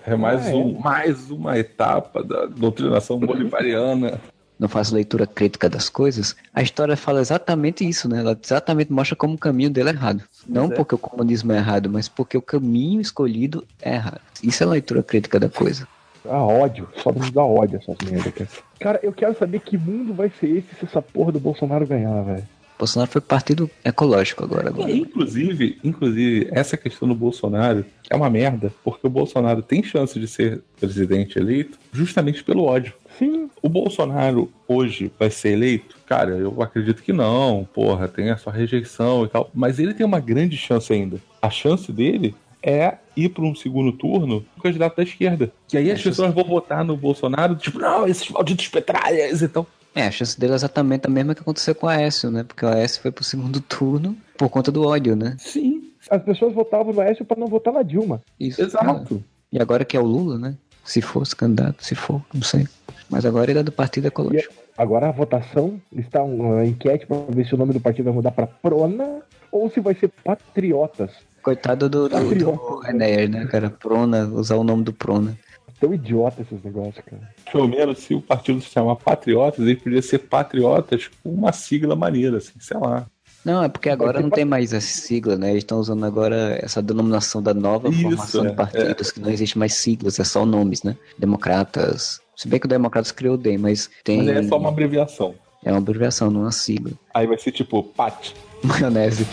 é- é mais, Ah, é. um, mais uma etapa da doutrinação bolivariana. Não faço leitura crítica das coisas. A história fala exatamente isso, né? Ela exatamente mostra como o caminho dele é errado. Não é. porque o comunismo é errado, mas porque o caminho escolhido é errado. Isso é a leitura crítica da coisa. Ah, ódio. Só nos dá ódio essas merdas. cara. Cara, eu quero saber que mundo vai ser esse se essa porra do Bolsonaro ganhar, velho. Bolsonaro foi partido ecológico agora. agora. Inclusive, inclusive, essa questão do Bolsonaro é uma merda, porque o Bolsonaro tem chance de ser presidente eleito justamente pelo ódio. Sim, O Bolsonaro hoje vai ser eleito? Cara, eu acredito que não, porra, tem a sua rejeição e tal. Mas ele tem uma grande chance ainda. A chance dele é ir para um segundo turno com o candidato da esquerda. Que aí as pessoas vão votar no Bolsonaro, tipo, não, esses malditos petralhas e tal. É, a chance dele é exatamente a mesma que aconteceu com o Aécio, né? Porque o Aécio foi pro segundo turno por conta do ódio, né? Sim, as pessoas votavam no Aécio pra não votar na Dilma. Isso. exato. E agora que é o Lula, né? Se fosse candidato, se for, não sei. Mas agora ele é do Partido Ecológico. Agora a votação está uma enquete pra ver se o nome do partido vai mudar pra Prona ou se vai ser Patriotas. Coitado do, do. Enéas, né, cara? Prona, usar o nome do Prona. Tão idiota esses negócios, cara. Pelo menos se o partido se chamar Patriotas, ele podia ser Patriotas com uma sigla maneira, assim, sei lá. Não, é porque agora não tem mais essa sigla, né? Eles estão usando agora essa denominação da nova Isso, formação é, de partidos, que não existe mais siglas, é só nomes, né? Democratas. Se bem que o Democratas criou o DEM, mas tem. Mas é só uma abreviação. É uma abreviação, não uma sigla. Aí vai ser tipo Pat. Maionese.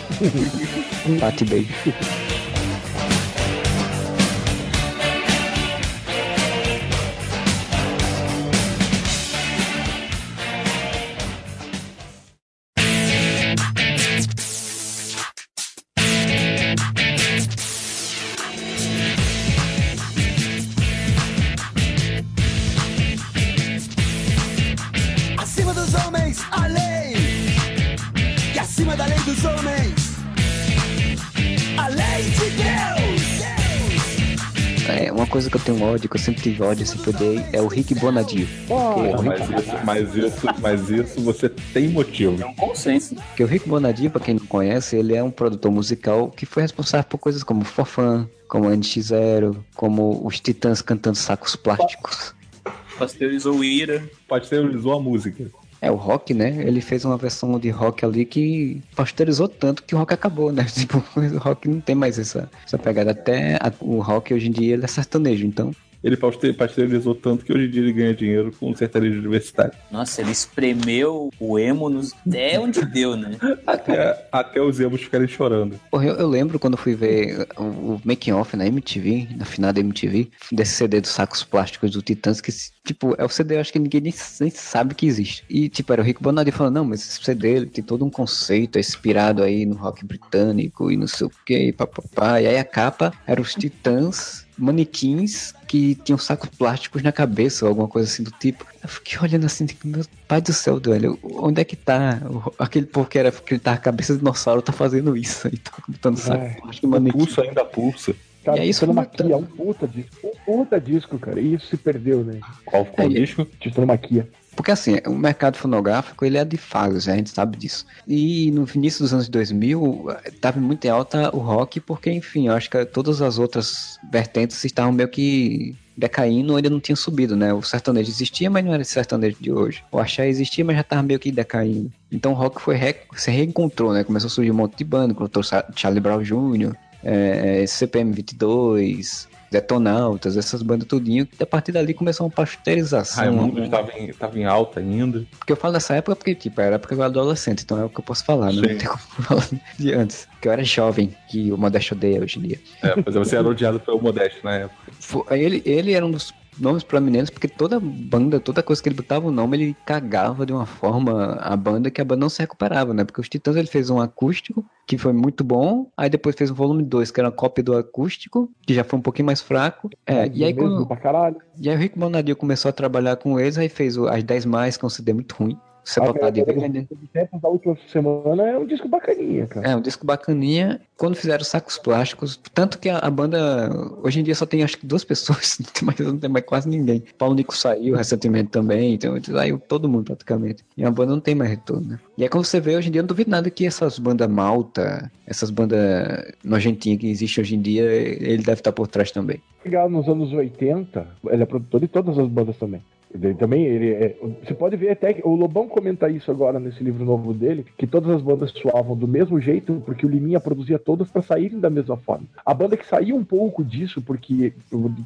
Pate beijo. Ódio, que eu sempre tive ódio, sempre odiei, é o Rick Bonadio. Ah, Mas isso, mas isso, mas isso você tem motivo. É um consenso. Porque o Rick Bonadio, pra quem não conhece, ele é um produtor musical que foi responsável por coisas como Forfan, como NX0, como os Titãs cantando sacos plásticos. Pasteurizou o Ira. Pasteurizou a música. É, o rock, né? Ele fez uma versão de rock ali que pasteurizou tanto que o rock acabou, né? Tipo, o rock não tem mais essa, essa pegada. Até a- o rock hoje em dia ele é sertanejo, então. Ele paste- pasteurizou tanto que hoje em dia ele ganha dinheiro com um sertanejo universitário. Nossa, ele espremeu o emo nos... até onde deu, né? Até, até os emos ficarem chorando. Porra, eu, eu lembro quando fui ver o, o making off na MTV, na final da MTV, desse CD dos sacos plásticos do Titãs, que, tipo, é o CD, eu acho que ninguém nem, nem sabe que existe. E, tipo, era o Rick Bonadio falando, não, mas esse CD ele tem todo um conceito, é inspirado aí no rock britânico e não sei o que, papapá. E aí a capa era os Titãs manequins que tinham sacos plásticos na cabeça ou alguma coisa assim do tipo. Eu fiquei olhando assim, tipo, meu pai do céu, velho, onde é que tá o- aquele povo que era que ele tá a cabeça de dinossauro tá fazendo isso aí, tá botando saco Ai, plástico O manequim. pulso ainda pulsa. Cara, E é isso. Maquia, um puta disco. Um puta disco, cara. E isso se perdeu, né? Qual ficou o Aí. disco? Titano Maquia. Porque assim, o mercado fonográfico ele é de fases, a gente sabe disso. E no início dos anos 2000, estava muito em alta o rock, porque enfim, eu acho que todas as outras vertentes estavam meio que decaindo ainda não tinham subido, né? O sertanejo existia, mas não era esse sertanejo de hoje. O axé existia, mas já estava meio que decaindo. Então o rock foi re- se reencontrou, né? Começou a surgir um monte de banda, Sa- Charlie Brown Jr., é, CPM 22, Detonautas, essas bandas tudinho. E a partir dali começou uma pasteurização. Raimundo né? estava em, tava em alta ainda. Porque eu falo dessa época porque, tipo, era a época que eu era adolescente, então é o que eu posso falar, né? Não tem como falar de antes. Porque eu era jovem, que o Modesto odeia hoje em dia. É, mas você era odiado pelo Modesto na época. Ele, ele era um dos nomes prominentes, porque toda banda, toda coisa que ele botava o nome, ele cagava de uma forma a banda que a banda não se recuperava, né? Porque os Titãs ele fez um acústico, que foi muito bom, aí depois fez o volume 2, que era uma cópia do acústico, que já foi um pouquinho mais fraco. É, e aí quando, e aí o Rick Bonadio começou a trabalhar com eles, aí fez o- as 10 mais, que é um CD muito ruim. Você botar de cara, vez, Os tempos da última semana é um disco bacaninha, cara. É, um disco bacaninha. Quando fizeram sacos plásticos, tanto que a, a banda hoje em dia só tem acho que duas pessoas, não tem mais, não tem mais quase ninguém. Paulo Nico saiu recentemente também, então saiu todo mundo praticamente. E a banda não tem mais retorno, né? E aí quando você vê hoje em dia, eu não duvido nada que essas bandas malta, essas bandas nojentinhas que existem hoje em dia, ele deve estar por trás também. Chegar nos anos 80, ele é produtor de todas as bandas também. Ele também, ele é, você pode ver até que o Lobão comenta isso agora nesse livro novo dele, que todas as bandas soavam do mesmo jeito, porque o Liminha produzia todas para saírem da mesma forma. A banda que saía um pouco disso, porque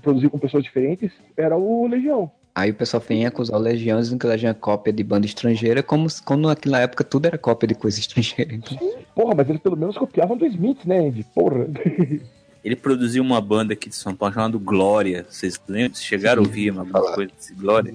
produzia com pessoas diferentes, era o Legião. Aí o pessoal vem acusar o Legião, dizendo que o Legião é cópia de banda estrangeira, como quando naquela época tudo era cópia de coisa estrangeira. Então, Porra, mas eles pelo menos copiavam do Smith, né, Andy? Porra. Ele produziu uma banda aqui de São Paulo chamada Glória. Vocês lembram? Vocês chegaram a ouvir alguma falar. coisa desse Glória?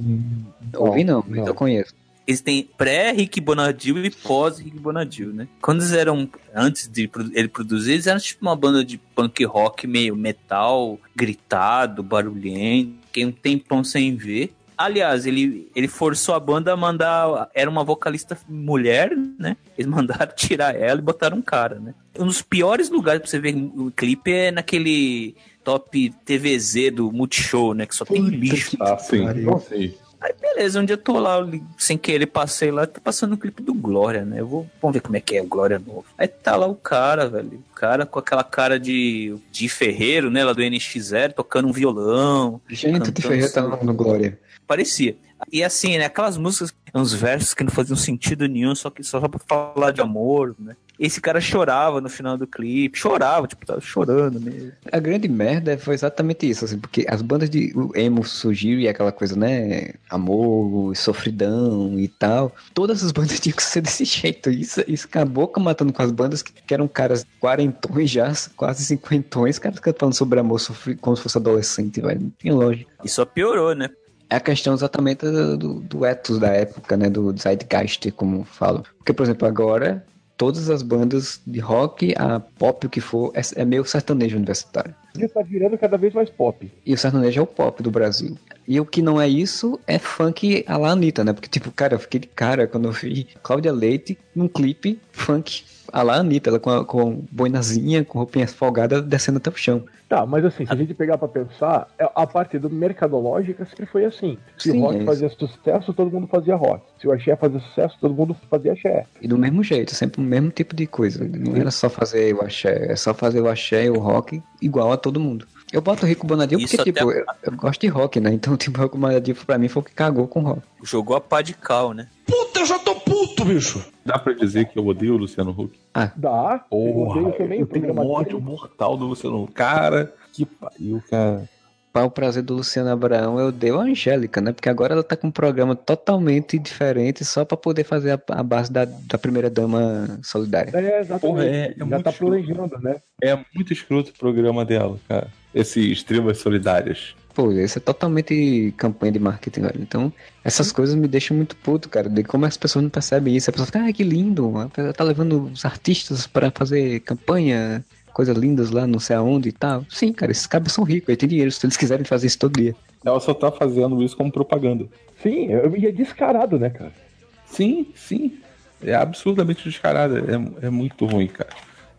ouvi não, mas não. eu conheço. Eles têm pré-Rick Bonadil e pós-Rick Bonadil, né? Quando eles eram, antes de ele produzir, eles eram tipo uma banda de punk rock meio metal, gritado, barulhento, fiquei um tempão sem ver. Aliás, ele, ele forçou a banda a mandar. Era uma vocalista mulher, né? Eles mandaram tirar ela e botaram um cara, né? Um dos piores lugares pra você ver o clipe é naquele top TVZ do Multishow, né? Que só tem lixo. Ah, sim. pariu. sim. Aí beleza, um dia eu tô lá, sem querer, passei lá, tá passando o clipe do Glória, né? Eu vou, vamos ver como é que é o Glória novo. Aí tá lá o cara, velho. O cara com aquela cara de, de ferreiro, né? Lá do NX0, tocando um violão. Gente, de Ferreira tá samba. no Glória. Parecia. E assim, né? Aquelas músicas, uns versos que não faziam sentido nenhum, só que só pra falar de amor, né? Esse cara chorava no final do clipe, chorava, tipo, tava chorando mesmo. A grande merda foi exatamente isso, assim, porque as bandas de emo surgiu e aquela coisa, né? Amor, sofridão e tal. Todas as bandas tinham que ser desse jeito. Isso, isso acabou com- matando com as bandas que, que eram caras quarentões já, quase cinquentões, caras falando sobre amor sofri, como se fosse adolescente, velho. Não tinha lógica. E só piorou, né? É a questão exatamente do, do, ethos da época, né? Do zeitgeist, como falam. Porque, por exemplo, agora, todas as bandas de rock, a pop, o que for, é, é meio sertanejo universitário. Ele tá virando cada vez mais pop. E o sertanejo é o pop do Brasil. E o que não é isso é funk a la Anitta, né? Porque, tipo, cara, eu fiquei de cara quando eu vi Cláudia Leite num clipe funk a la Anitta, ela com, a, com boinazinha, com roupinha folgada, descendo até o chão. Tá, mas assim, se a gente pegar pra pensar, é- a parte do mercadológica sempre foi assim. Se Sim, o rock é fazia sucesso, todo mundo fazia rock. Se o axé fazia sucesso, todo mundo fazia axé. E do mesmo jeito, sempre o mesmo tipo de coisa. Não era só fazer o axé, é só fazer o axé e o rock igual a todo mundo. Eu boto o Rico Bonadil porque, Isso até tipo, a- eu, eu gosto de rock, né? Então, tipo, o Rico Bonadil pra mim foi o que cagou com rock. Jogou a pá de cal, né? Puta, eu já tô puto, bicho. Dá pra dizer que eu odeio o Luciano Huck? Dá, eu Porra, odeio também eu o tenho um programa ódio mortal do Luciano Huck. Cara, que pariu, cara. Para o prazer do Luciano Abraão, eu dei a Angélica, né? Porque agora ela tá com um programa totalmente diferente só pra poder fazer a, a base da, da primeira dama solidária. É, exatamente. Porra, é- é Já muito tá escroto. planejando, né? É muito escroto o programa dela, cara. Esses tribas solidárias. Pô, isso é totalmente campanha de marketing, velho. Então, essas coisas me deixam muito puto, cara. De como as pessoas não percebem isso. A pessoa fica, ah, que lindo. A pessoa tá levando os artistas pra fazer campanha, coisas lindas lá, não sei aonde e tal. Sim, cara, esses cabos são ricos, eles têm dinheiro. Se eles quiserem fazer isso todo dia. Ela só tá fazendo isso como propaganda. Sim, eu- e é descarado, né, cara? Sim, sim. É absurdamente descarada. É, é muito ruim, cara.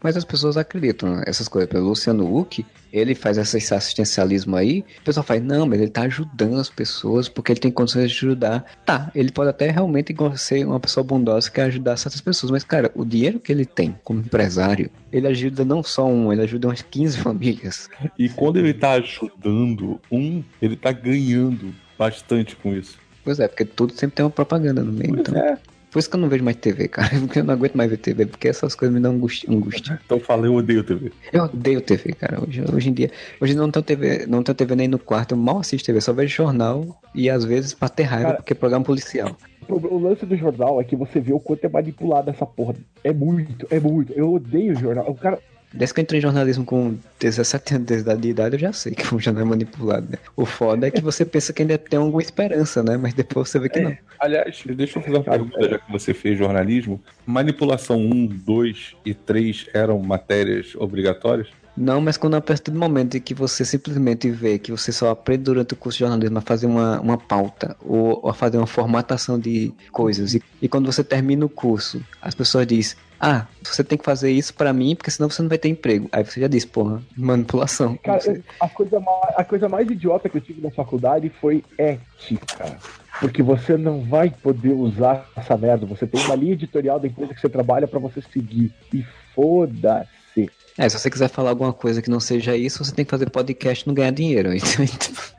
Mas as pessoas acreditam nessas coisas. Pelo Luciano Huck, ele faz esse assistencialismo aí. O pessoal faz, não, mas ele tá ajudando as pessoas porque ele tem condições de ajudar. Tá, ele pode até realmente ser uma pessoa bondosa que quer ajudar certas pessoas. Mas, cara, o dinheiro que ele tem como empresário, ele ajuda não só um, ele ajuda umas 15 famílias. E quando ele tá ajudando um, ele tá ganhando bastante com isso. Pois é, porque tudo sempre tem uma propaganda no meio. Pois Então, é. Por isso que eu não vejo mais TV, cara. Porque eu não aguento mais ver TV, porque essas coisas me dão angústia. angústia. Então eu falei, eu odeio TV. Eu odeio TV, cara. Hoje, hoje em dia. Hoje não tenho TV, não tenho TV nem no quarto, eu mal assisto TV, só vejo jornal e às vezes pra ter raiva, Cara, porque é programa policial. O o lance do jornal é que você vê o quanto é manipulado essa porra. É muito, é muito. Eu odeio o jornal. O cara. Desde que eu entrei em jornalismo com 17 anos de idade, eu já sei que o jornal é manipulado, né? O foda é que você pensa que ainda tem alguma esperança, né? Mas depois você vê que não. Aliás, deixa eu fazer uma pergunta, já que você fez jornalismo. Manipulação 1, 2 e 3 eram matérias obrigatórias? Não, mas quando a partir do momento em que você simplesmente vê que você só aprende durante o curso de jornalismo a fazer uma, uma pauta ou, ou a fazer uma formatação de coisas, e, e quando você termina o curso, as pessoas dizem, ah, você tem que fazer isso pra mim, porque senão você não vai ter emprego. Aí você já diz, porra, manipulação. Cara, eu- a coisa, mais, a coisa mais idiota que eu tive na faculdade foi ética. Porque você não vai poder usar essa merda. Você tem uma linha editorial da empresa que você trabalha pra você seguir. E foda-se. É, se você quiser falar alguma coisa que não seja isso, você tem que fazer podcast e não ganhar dinheiro.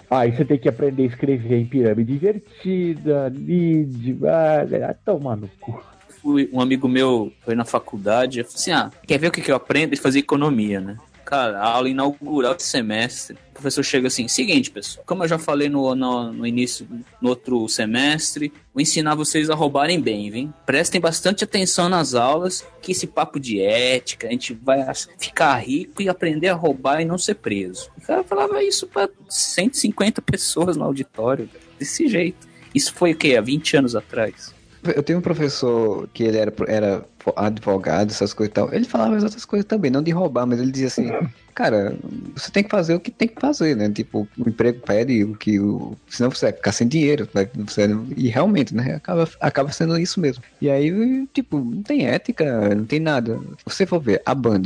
Então, Aí você tem que aprender a escrever em pirâmide invertida, lead, ah, ah, toma no cu. Fui- um amigo meu foi na faculdade, eu falei assim: ah, quer ver o que, que eu aprendo? Ele fazia economia, né? Cara, a aula inaugural do semestre, o professor chega assim: seguinte, pessoal, como eu já falei no, no, no início, no outro semestre, vou ensinar vocês a roubarem bem, viu? Prestem bastante atenção nas aulas, que esse papo de ética, a gente vai ficar rico e aprender a roubar e não ser preso. O cara falava isso pra 150 pessoas no auditório, desse jeito. Isso foi o quê? Há 20 anos atrás. Eu tenho um professor que ele era, era advogado, essas coisas e tal. Ele falava as outras coisas também, não de roubar, mas ele dizia assim, cara, você tem que fazer o que tem que fazer, né? Tipo, o emprego pede o que o. Senão você vai ficar sem dinheiro. Né? Você, e realmente, né? Acaba, acaba sendo isso mesmo. E aí, tipo, não tem ética, não tem nada. Se você for ver a Band,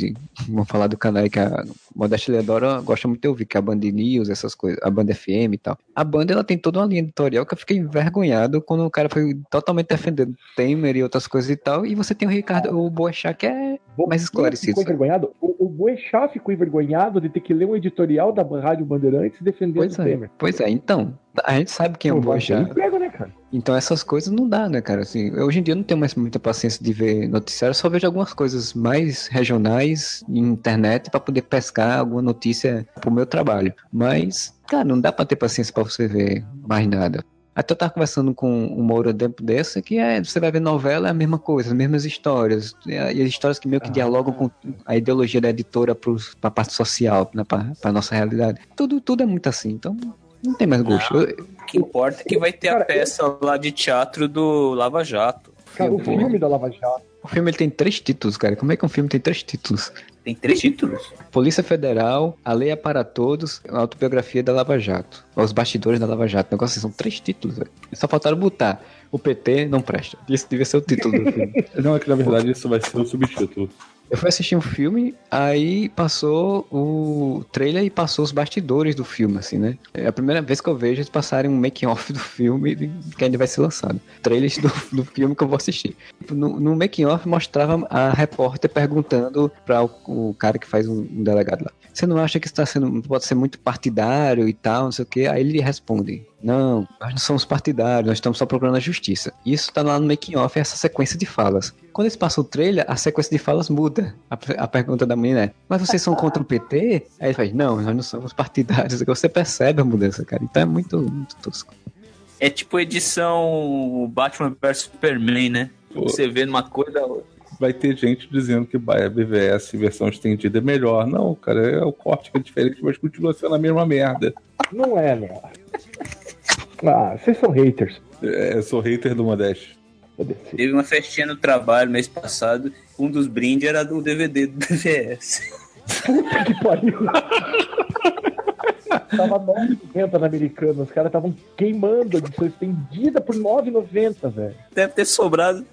vamos falar do canal que a Modéstia Leodora gosta muito de ouvir, que é a Band News, essas coisas, a Band FM e tal. A Band, ela tem toda uma linha editorial que eu fiquei envergonhado quando o cara foi totalmente defendendo Temer e outras coisas e tal, e você tem o Ricardo, o Boechat, que é mais esclarecido. Ficou envergonhado? O, o Boechat ficou envergonhado de ter que ler um editorial da Rádio Bandeirantes defendendo Pois o é, Temer. pois é, então, a gente sabe quem é o emprego, né, cara? Então essas coisas não dá, né, cara? Assim, hoje em dia eu não tenho mais muita paciência de ver noticiário, só vejo algumas coisas mais regionais em internet pra poder pescar alguma notícia pro meu trabalho. Mas, cara, não dá pra ter paciência pra você ver mais nada. Até eu tava conversando com o Moura tempo dessa, que é, você vai ver novela, é a mesma coisa, as mesmas histórias. E a- as histórias que meio que dialogam com a ideologia da editora pros, pra parte social, né, pra, pra nossa realidade. Tudo, tudo é muito assim, então não tem mais gosto. Eu- O que importa é que vai ter a Cara, peça lá de teatro do Lava Jato. Cara, o Filme. filme da Lava Jato. O filme ele tem três títulos, cara. Como é que um filme tem três títulos? Tem três títulos. Polícia Federal, A Lei é para Todos, a Autobiografia da Lava Jato. Os Bastidores da Lava Jato. Negócio assim, são três títulos, velho. Só faltaram botar. O PT não presta. Isso devia ser o título do filme. Não, é que na verdade isso vai ser o subtítulo. Eu fui assistir um filme, aí passou o trailer e passou os bastidores do filme, assim, né? É a primeira vez que eu vejo eles passarem um making-off do filme que ainda vai ser lançado. Trailers do, do filme que eu vou assistir. No, no making-off mostrava a repórter perguntando para o, o cara que faz um, um delegado lá. Você não acha que isso tá sendo, pode ser muito partidário e tal, não sei o quê? Aí ele responde, não, nós não somos partidários, nós estamos só procurando a justiça. Isso tá lá no making-off, essa sequência de falas. Quando eles passam o trailer, a sequência de falas muda. A, a pergunta da menina é, mas vocês são contra o PT? Aí ele faz, não, nós não somos partidários. Você percebe a mudança, cara. Então é muito, muito tosco. É tipo edição Batman vs Superman, né? Pô. Você vê numa coisa. Vai ter gente dizendo que vai, a BVS versão estendida é melhor. Não, cara, é o corte que é diferente, mas continua sendo a mesma merda. Não é, não. Ah, vocês são haters. É, eu sou hater do Modeste. Teve uma festinha no trabalho mês passado. Um dos brindes era do DVD do BVS. Puta que pariu. Tava 9,90 na americana. Os caras estavam queimando a edição estendida por 9,90, velho. Deve ter sobrado.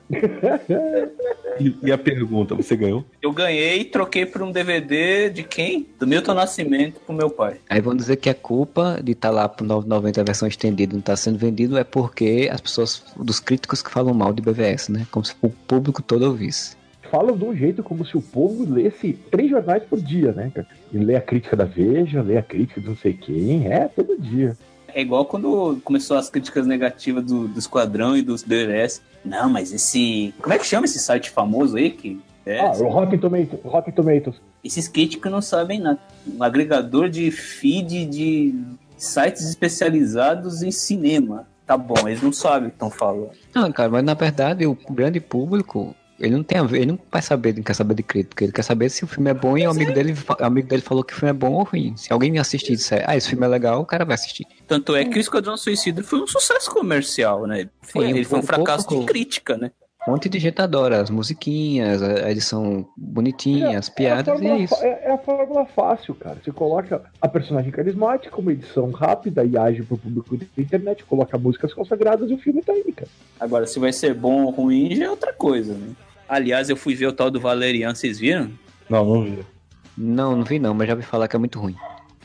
E, e a pergunta, você ganhou? Eu ganhei e troquei por um DVD de quem? Do Milton Nascimento pro meu pai. Aí vão dizer que a culpa de estar lá pro 990 a versão estendida e não estar sendo vendido é porque as pessoas, dos críticos que falam mal de BVS, né? Como se o público todo ouvisse. Falam de um jeito como se o povo lesse três jornais por dia, né, cara? E lê a crítica da Veja, lê a crítica de não sei quem. É, todo dia. É igual quando começou as críticas negativas do, do Esquadrão e dos DRS. Não, mas esse. Como é que chama esse site famoso aí? Que é, Ah, o Rotten Tomatoes. Rotten Tomatoes. Esses críticos não sabem nada. Um agregador de feed de sites especializados em cinema. Tá bom, eles não sabem o que estão falando. Não, cara, mas na verdade o grande público Ele não tem a ver, ele não vai saber, não quer saber de crítica, ele quer saber se o filme é bom e o amigo dele, amigo dele falou que o filme é bom ou ruim. Se alguém me assistir e disser, ah, esse filme é legal, o cara vai assistir. Tanto é que o Esquadrão Suicida foi um sucesso comercial, né? Foi, ele foi um um fracasso pouco- de crítica, né? Um monte de gente adora as musiquinhas, a edição bonitinha, as É a piadas, e é fórmula isso. é- é a fórmula fácil, cara. Você coloca a personagem carismática, uma edição rápida e ágil pro público da internet, coloca músicas consagradas e o filme tá aí, cara. Agora, se vai ser bom ou ruim, já é outra coisa, né? Aliás, eu fui ver o tal do Valerian, vocês viram? Não, não vi. Não, não vi não, mas já ouvi falar que é muito ruim.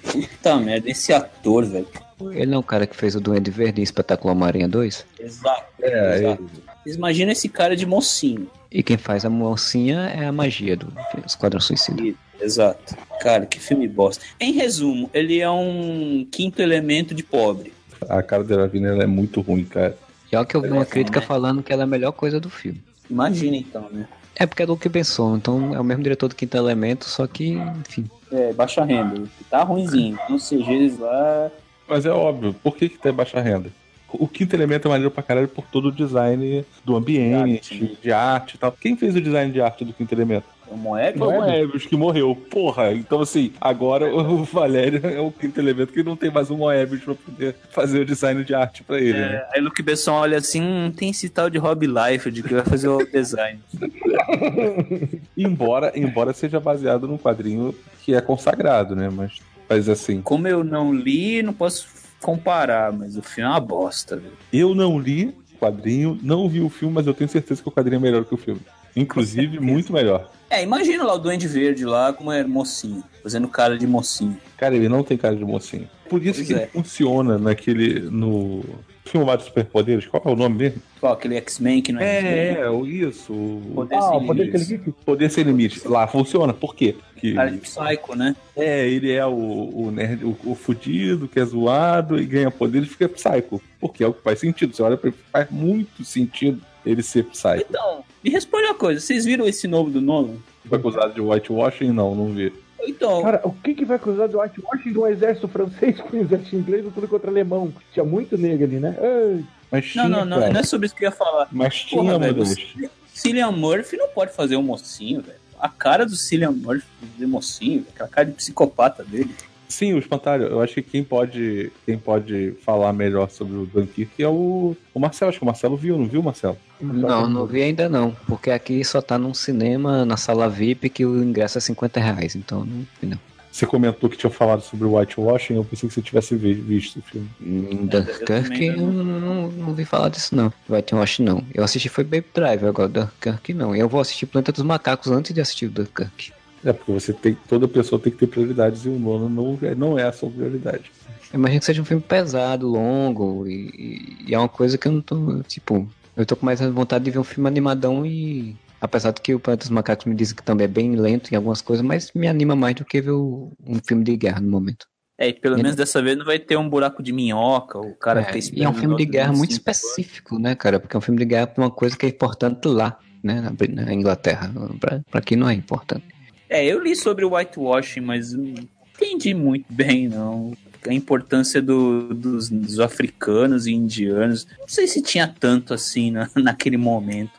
Puta merda, esse ator, velho. Ele não é o cara que fez o Duende Verde em Espetáculo Homem-Aranha 2? Exato. É, exato. Vocês imaginam esse cara de mocinho. E quem faz a mocinha é a magia do Esquadrão Suicida. Exato. Cara, que filme bosta. Em resumo, ele é um quinto elemento de pobre. A cara da Ravina ela é muito ruim, cara. E olha que eu vi uma crítica né? falando que ela é a melhor coisa do filme. Imagina então, né? É porque é do que pensou, então é o mesmo diretor do Quinto Elemento, só que, enfim. É, baixa renda. Tá ruimzinho. Então, CGs lá. Mas é óbvio, por que, que tem baixa renda? O quinto elemento é maneiro pra caralho por todo o design do ambiente, De arte, né? de arte e tal. Quem fez o design de arte do quinto elemento? É um Moeb? Foi o Moebius que morreu. Porra, então assim, agora o Valério é o quinto elemento que não tem mais um Moebius pra poder fazer o design de arte pra ele, né? É, aí Luke Besson olha assim, hum, tem esse tal de Rob Life de que vai fazer o design. Embora, embora seja baseado num quadrinho que é consagrado, né? Mas, mas assim, Como eu não li, não posso comparar, mas o filme é uma bosta, velho. eu não li o quadrinho, não vi o filme, mas eu tenho certeza que o quadrinho é melhor que o filme. Inclusive, muito melhor. É, imagina lá o Duende Verde lá, como é mocinho, fazendo cara de mocinho. Cara, ele não tem cara de mocinho. Por isso Pois que é. ele funciona naquele. no filme lá de superpoderes. Qual é o nome dele? Qual, aquele X-Men que não é, É, é, isso. o Poder Ah, sem o poder ele Poder sem limite. Lá funciona. Por quê? Que, Cara de Psycho, né? é, ele é o, o nerd, o, o fudido, que é zoado e ganha poder e fica psycho. Porque é o que faz sentido. Você olha pra ele, faz muito sentido ele ser psycho. Então, me responde uma coisa, vocês viram esse novo do Nolan? Foi acusado de whitewashing? Não, não vi. Então, Cara, o que, que vai cruzar do whitewashing de um exército francês com um exército inglês lutando contra alemão? Tinha muito negro ali, né? Ai, Mas não, tinha, não, não, cara. não é sobre isso que eu ia falar. Mas tinha, Porra, velho, Modeste. Cillian Murphy não pode fazer um mocinho, velho. A cara do Cillian Murphy de mocinho, aquela cara de psicopata dele. Sim, o espantalho. Eu acho que quem pode, quem pode falar melhor sobre o Dunkirk é o, o Marcelo. Acho que o Marcelo viu, não viu, Marcelo? Não, não vi ainda não, porque aqui só tá num cinema, na sala VIP, que o ingresso é 50 reais, então não vi não. Você comentou que tinha falado sobre o whitewashing, eu pensei que você tivesse vi- visto o filme. Em eu Dunkirk eu não. não, não, vi falar disso não. Um acho não. Eu assisti foi Baby Driver, agora Dunkirk não. Eu vou assistir Planeta dos Macacos antes de assistir o Dunkirk. É, porque você tem. Toda pessoa tem que ter prioridades e o Nolan não, é- não é a sua prioridade. Eu imagino que seja um filme pesado, longo, e, e- é uma coisa que eu não tô, tipo, eu tô com mais vontade de ver um filme animadão e. Apesar de que o Planeta dos Macacos me diz que também é bem lento em algumas coisas, mas me anima mais do que ver o- um filme de guerra no momento. É, e pelo E- menos dessa vez não vai ter um buraco de minhoca, o cara É, que tá e é um filme de guerra muito 25 anos. específico, né, cara? Porque é um filme de guerra pra uma coisa que é importante lá, né, na, na Inglaterra. Pra, pra aqui não é importante. É, eu li sobre o whitewashing, mas não entendi muito bem, não. A importância do- dos, dos africanos e indianos. Não sei se tinha tanto assim na- naquele momento.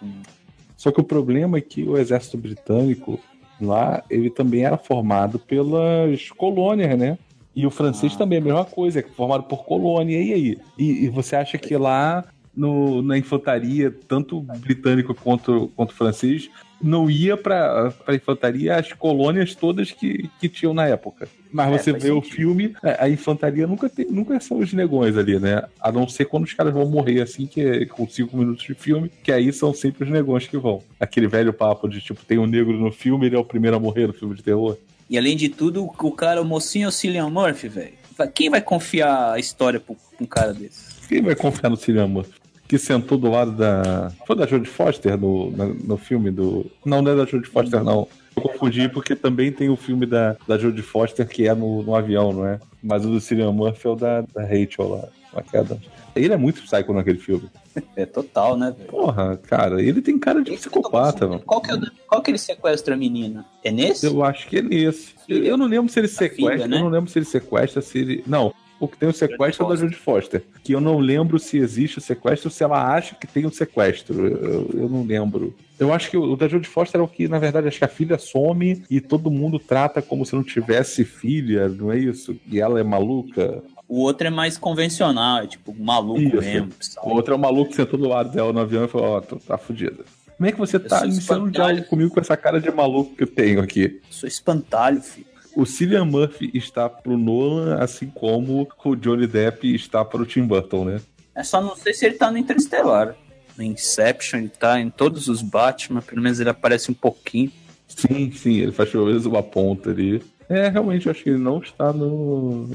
Só que o problema é que o exército britânico lá, ele também era formado pelas colônias, né? E o francês Ah. também é a mesma coisa, é formado por colônia. E aí? E, e você acha que lá no, na infantaria, tanto britânico quanto, quanto francês, não ia para a infantaria as colônias todas que, que tinham na época. Mas É, você vê o sentido. filme, a, a infantaria nunca, tem, nunca são os negões ali, né? A não ser quando os caras vão morrer assim, que é com cinco minutos de filme, que aí são sempre os negões que vão. Aquele velho papo de tipo, tem um negro no filme, ele é o primeiro a morrer no filme de terror. E além de tudo, o cara, o mocinho é o Cillian Murphy, velho. Quem vai confiar a história pra um cara desse? Quem vai confiar no Cillian Murphy? Que sentou do lado da. Foi da Jodie Foster no, na- no filme do. Não, não é da Jodie Foster, não. Eu confundi porque também tem o filme da, da Jodie Foster que é no, no avião, não é? Mas o do Cillian Murphy é o da, da Rachel lá. A queda. Ele é muito psycho naquele filme. É total, né, velho? Porra, cara, ele tem cara de psicopata, mano. Qual que, é o, qual que ele sequestra a menina? É nesse? Eu acho que é nesse. Eu, eu não lembro se ele filha, sequestra, né? eu não lembro se ele sequestra, se ele. Não, O que tem o sequestro é da Jodie Foster. Que eu não lembro se existe o sequestro ou se ela acha que tem o sequestro. Eu, eu não lembro. Eu acho que o, o da Jodie Foster é o que, na verdade, acho que a filha some e todo mundo trata como se não tivesse filha, não é isso? E ela é maluca. O outro é mais convencional, é tipo maluco Isso. mesmo. O outro é o maluco que sentou do lado dela no avião e falou: Ó, tu tá fudida. Como é que você tá sou iniciando um diálogo comigo com essa cara de maluco que eu tenho aqui? Sou espantalho, filho. O Cillian Murphy está pro Nolan, assim como o Johnny Depp está para o Tim Burton, né? É só não sei se ele tá no Interestelar. No Inception, ele tá em todos os Batman, pelo menos ele aparece um pouquinho. Sim, sim, ele faz pelo menos uma ponta ali. É, realmente, eu acho que ele não está no.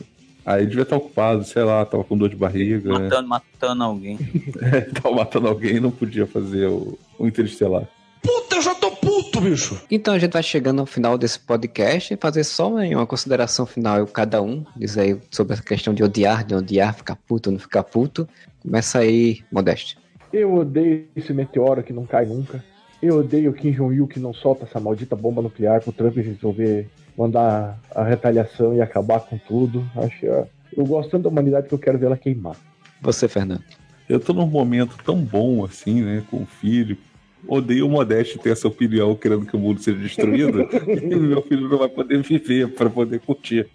Ah, ele devia estar ocupado, sei lá, tava com dor de barriga. né? Matando, matando alguém. tava matando alguém e não podia fazer o, o Interestelar. Puta, eu já tô bicho. Então a gente vai chegando ao final desse podcast e fazer só uma consideração final, eu, cada um, diz aí sobre essa questão de odiar, de odiar, ficar puto ou não ficar puto. Começa aí, Modeste. Eu odeio esse meteoro que não cai nunca. Eu odeio o Kim Jong-il que não solta essa maldita bomba nuclear pro Trump resolver mandar a retaliação e acabar com tudo. Acho, eu gosto tanto da humanidade que eu quero ver ela queimar. Você, Fernando. Eu tô num momento tão bom assim, né, com o filho. Odeio o Modeste ter essa opinião querendo que o mundo seja destruído e meu filho não vai poder viver para poder curtir.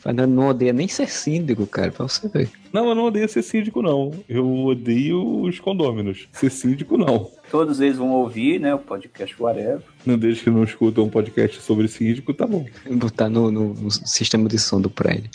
Fernando não odeia nem ser síndico, cara, pra você ver. Não, eu não odeio ser síndico, não. Eu odeio os condôminos. Ser síndico, não. Todos eles vão ouvir, né? O podcast Whatever. Não desde que não escutam um podcast sobre síndico, tá bom. Botar no, no- no sistema de som do prédio.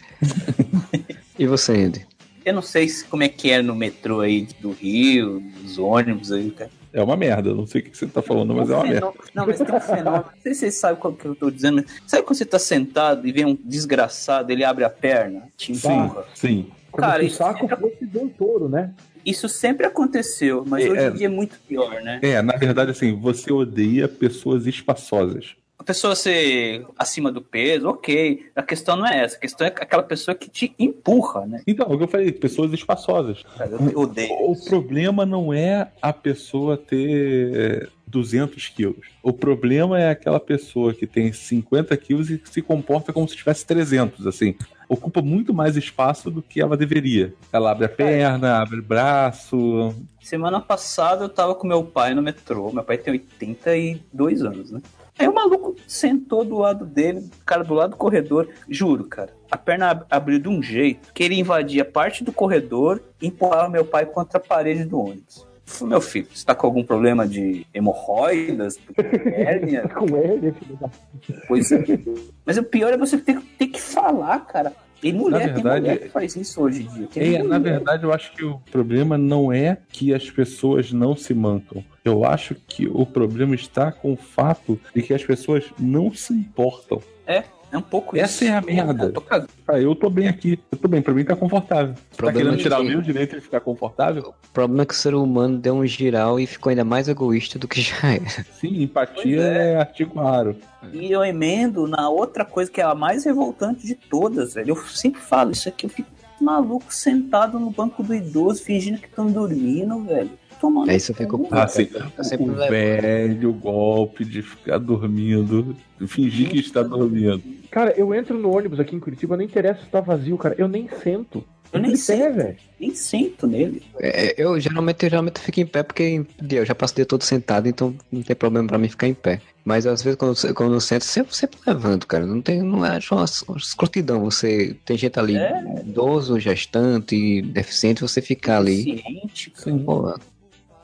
e você, Andy? Eu não sei se, como é que é no metrô aí do Rio, dos ônibus aí, cara. É uma merda. Não sei o que você tá falando, mas é uma Um merda. Não, mas tem um fenômeno. Não sei se vocês sabem qual que eu tô dizendo. Sabe quando você tá sentado e vem um desgraçado, ele abre a perna, te Sim, empurra? sim. Como Cara, se o isso saco sempre- fosse de um touro, né? Isso sempre aconteceu, mas É, hoje é. em dia é muito pior, né? É, na verdade, assim, você odeia pessoas espaçosas. A pessoa ser acima do peso, ok. A questão não é essa. A questão é aquela pessoa que te empurra, né? Então, é o que eu falei, pessoas espaçosas. Cara, eu odeio. O problema não é a pessoa ter é, 200 quilos. O problema é aquela pessoa que tem 50 quilos e se comporta como se tivesse 300, assim. Ocupa muito mais espaço do que ela deveria. Ela abre a perna, abre o braço. Semana passada eu tava com meu pai no metrô. Meu pai tem 82 anos, né? Aí o maluco sentou do lado dele, cara do lado do corredor. Juro, cara. A perna ab- abriu de um jeito que ele invadia parte do corredor e empurrava meu pai contra a parede do ônibus. Falei, Meu filho, você tá com algum problema de hemorroidas, hérnia, Com ele, filho da coisa. Mas o pior é você ter, ter que falar, cara. E mulher, Na verdade, tem mulher que faz isso hoje em dia. Tem É, na verdade, eu acho que o problema não é que as pessoas não se mancam. Eu acho que o problema está com o fato de que as pessoas não se importam. É um pouco Essa isso. é a merda. Eu tô. Ah, eu tô bem aqui. Eu tô bem, pra mim tá confortável. Tá Problema querendo é tirar o que- meu direito de ficar confortável? O problema é que o ser humano deu um giral e ficou ainda mais egoísta do que já era. Sim, empatia é. é. artigo raro. E eu emendo na outra coisa que é a mais revoltante de todas, velho. Eu sempre falo isso aqui, eu fico maluco sentado no banco do idoso, fingindo que estão dormindo, velho. Tomando. Aí você fica cu. puto. Ah, sim. Eu sempre O levo. velho golpe de ficar dormindo, fingir que está dormindo. Cara, eu entro no ônibus aqui em Curitiba, não interessa se tá vazio, cara. Eu nem sento. Eu nem sei. velho. Nem sento nele. É, eu geralmente, eu geralmente fico em pé porque eu já passo o dia todo sentado, então não tem problema pra mim ficar em pé. Mas às vezes quando, eu- quando eu sento, sempre, sempre levanto, cara. Não tem, não uma, uma escrotidão. Você tem gente ali, É. idoso, gestante, deficiente, você ficar ali. Ciente, cara. Sim. Pô,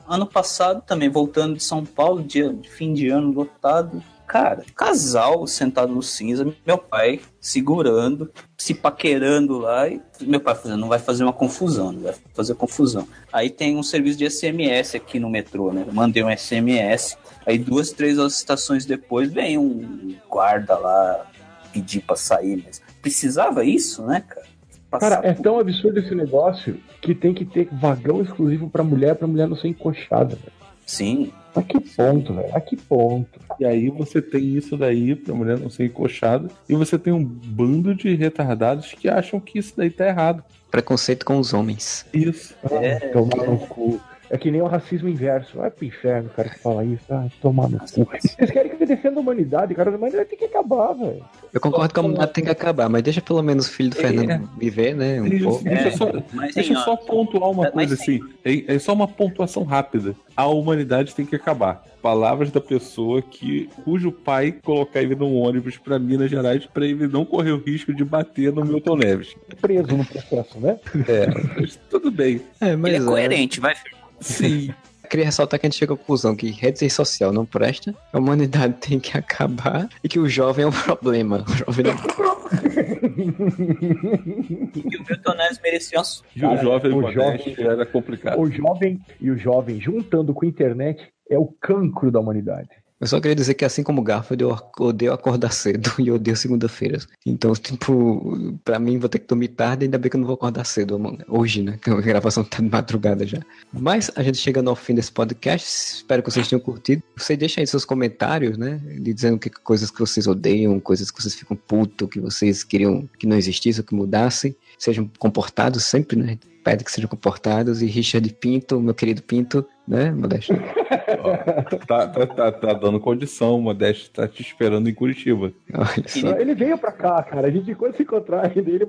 Ano passado também, voltando de São Paulo, dia fim de ano lotado. Cara, casal sentado no cinza, meu pai segurando, se paquerando lá, e meu pai fazendo, não vai fazer uma confusão, não vai fazer confusão. Aí tem um serviço de SMS aqui no metrô, né? Eu mandei um SMS, aí duas, três estações depois vem um guarda lá pedir pra sair, mas precisava isso, né, cara? Cara, é tão absurdo esse negócio que tem que ter vagão exclusivo pra mulher, pra mulher não ser encoxada, velho. Sim, A que ponto, velho? A que ponto? E aí você tem isso daí pra mulher não ser encoxada. E você tem um bando de retardados que acham que isso daí tá errado. preconceito com os homens. Isso. É, Ah, tomar no cu. É que nem o racismo inverso. Vai pro inferno, o cara que fala isso. Ah, tomar no cu. Vocês querem que eu defenda a humanidade, cara? A humanidade tem que acabar, velho. Eu concordo que a humanidade tem que acabar, mas deixa pelo menos o filho do Fernando É. viver, né? Um Deixa, pouco. deixa É, só, mas deixa eu só pontuar uma mas coisa assim. É, é só uma pontuação rápida. A humanidade tem que acabar. Palavras da pessoa que cujo pai colocar ele num ônibus pra Minas Gerais pra ele não correr o risco de bater no Milton Neves. Preso no processo, né? É, mas tudo bem. É, mas Ele é é. coerente, vai, filho. Sim. Queria ressaltar que a gente chega à conclusão que rede social não presta, a humanidade tem que acabar e que o jovem é um problema. O jovem não... E o Milton Neves merecia uma o jovem o jovem- era complicado. O jovem e o jovem juntando com a internet é o cancro da humanidade. Eu só queria dizer que assim como Garfield, eu odeio acordar cedo e odeio segunda-feiras. Então, tipo, pra mim vou ter que dormir tarde, ainda bem que eu não vou acordar cedo hoje, né? Que a gravação tá de madrugada já. Mas a gente chegando ao fim desse podcast, espero que vocês tenham curtido. Você deixa aí seus comentários, né? Dizendo que coisas que vocês odeiam, coisas que vocês ficam puto, que vocês queriam que não existisse ou que mudassem. Sejam comportados sempre, né? Pede que sejam comportados. E Richard Pinto, meu querido Pinto, né, Modesto? Tá, tá, tá, tá dando condição, o Modesto tá te esperando em Curitiba. Ele veio pra cá, cara. A gente quando se encontrar ainda, ele,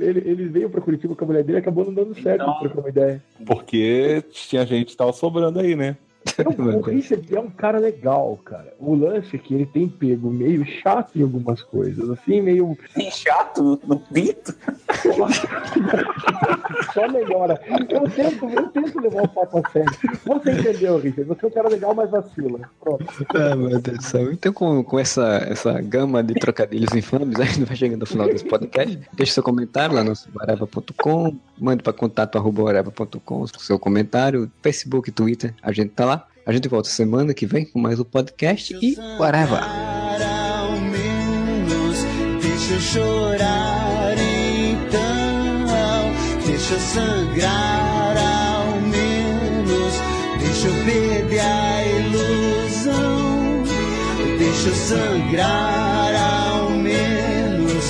ele, ele veio pra Curitiba com a mulher dele acabou não dando certo Então- trocar uma ideia. Porque tinha gente que tava sobrando aí, né? O Richard é um cara legal, cara. O lance é que ele tem pego meio chato em algumas coisas, assim, meio Tem chato no pinto. só melhora. Eu tento, eu tento levar o papo a sério. Você entendeu, Richard? Você é um cara legal, mas vacila. Pronto. Ah, meu Deus do céu. Então, com, com essa, essa gama de trocadilhos infames, a gente vai chegando ao final desse podcast. Deixe seu comentário lá no areva.com, mande para contato arroba o seu comentário, Facebook, Twitter, a gente tá lá. A gente volta semana que vem com mais um podcast e whatever. Menos deixa eu chorar então, deixa eu sangrar ao menos, deixa eu perder a ilusão, deixa eu sangrar ao menos,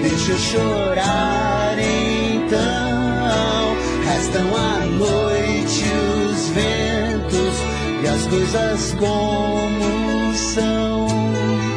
deixa eu chorar então, restam a noite e as coisas como são.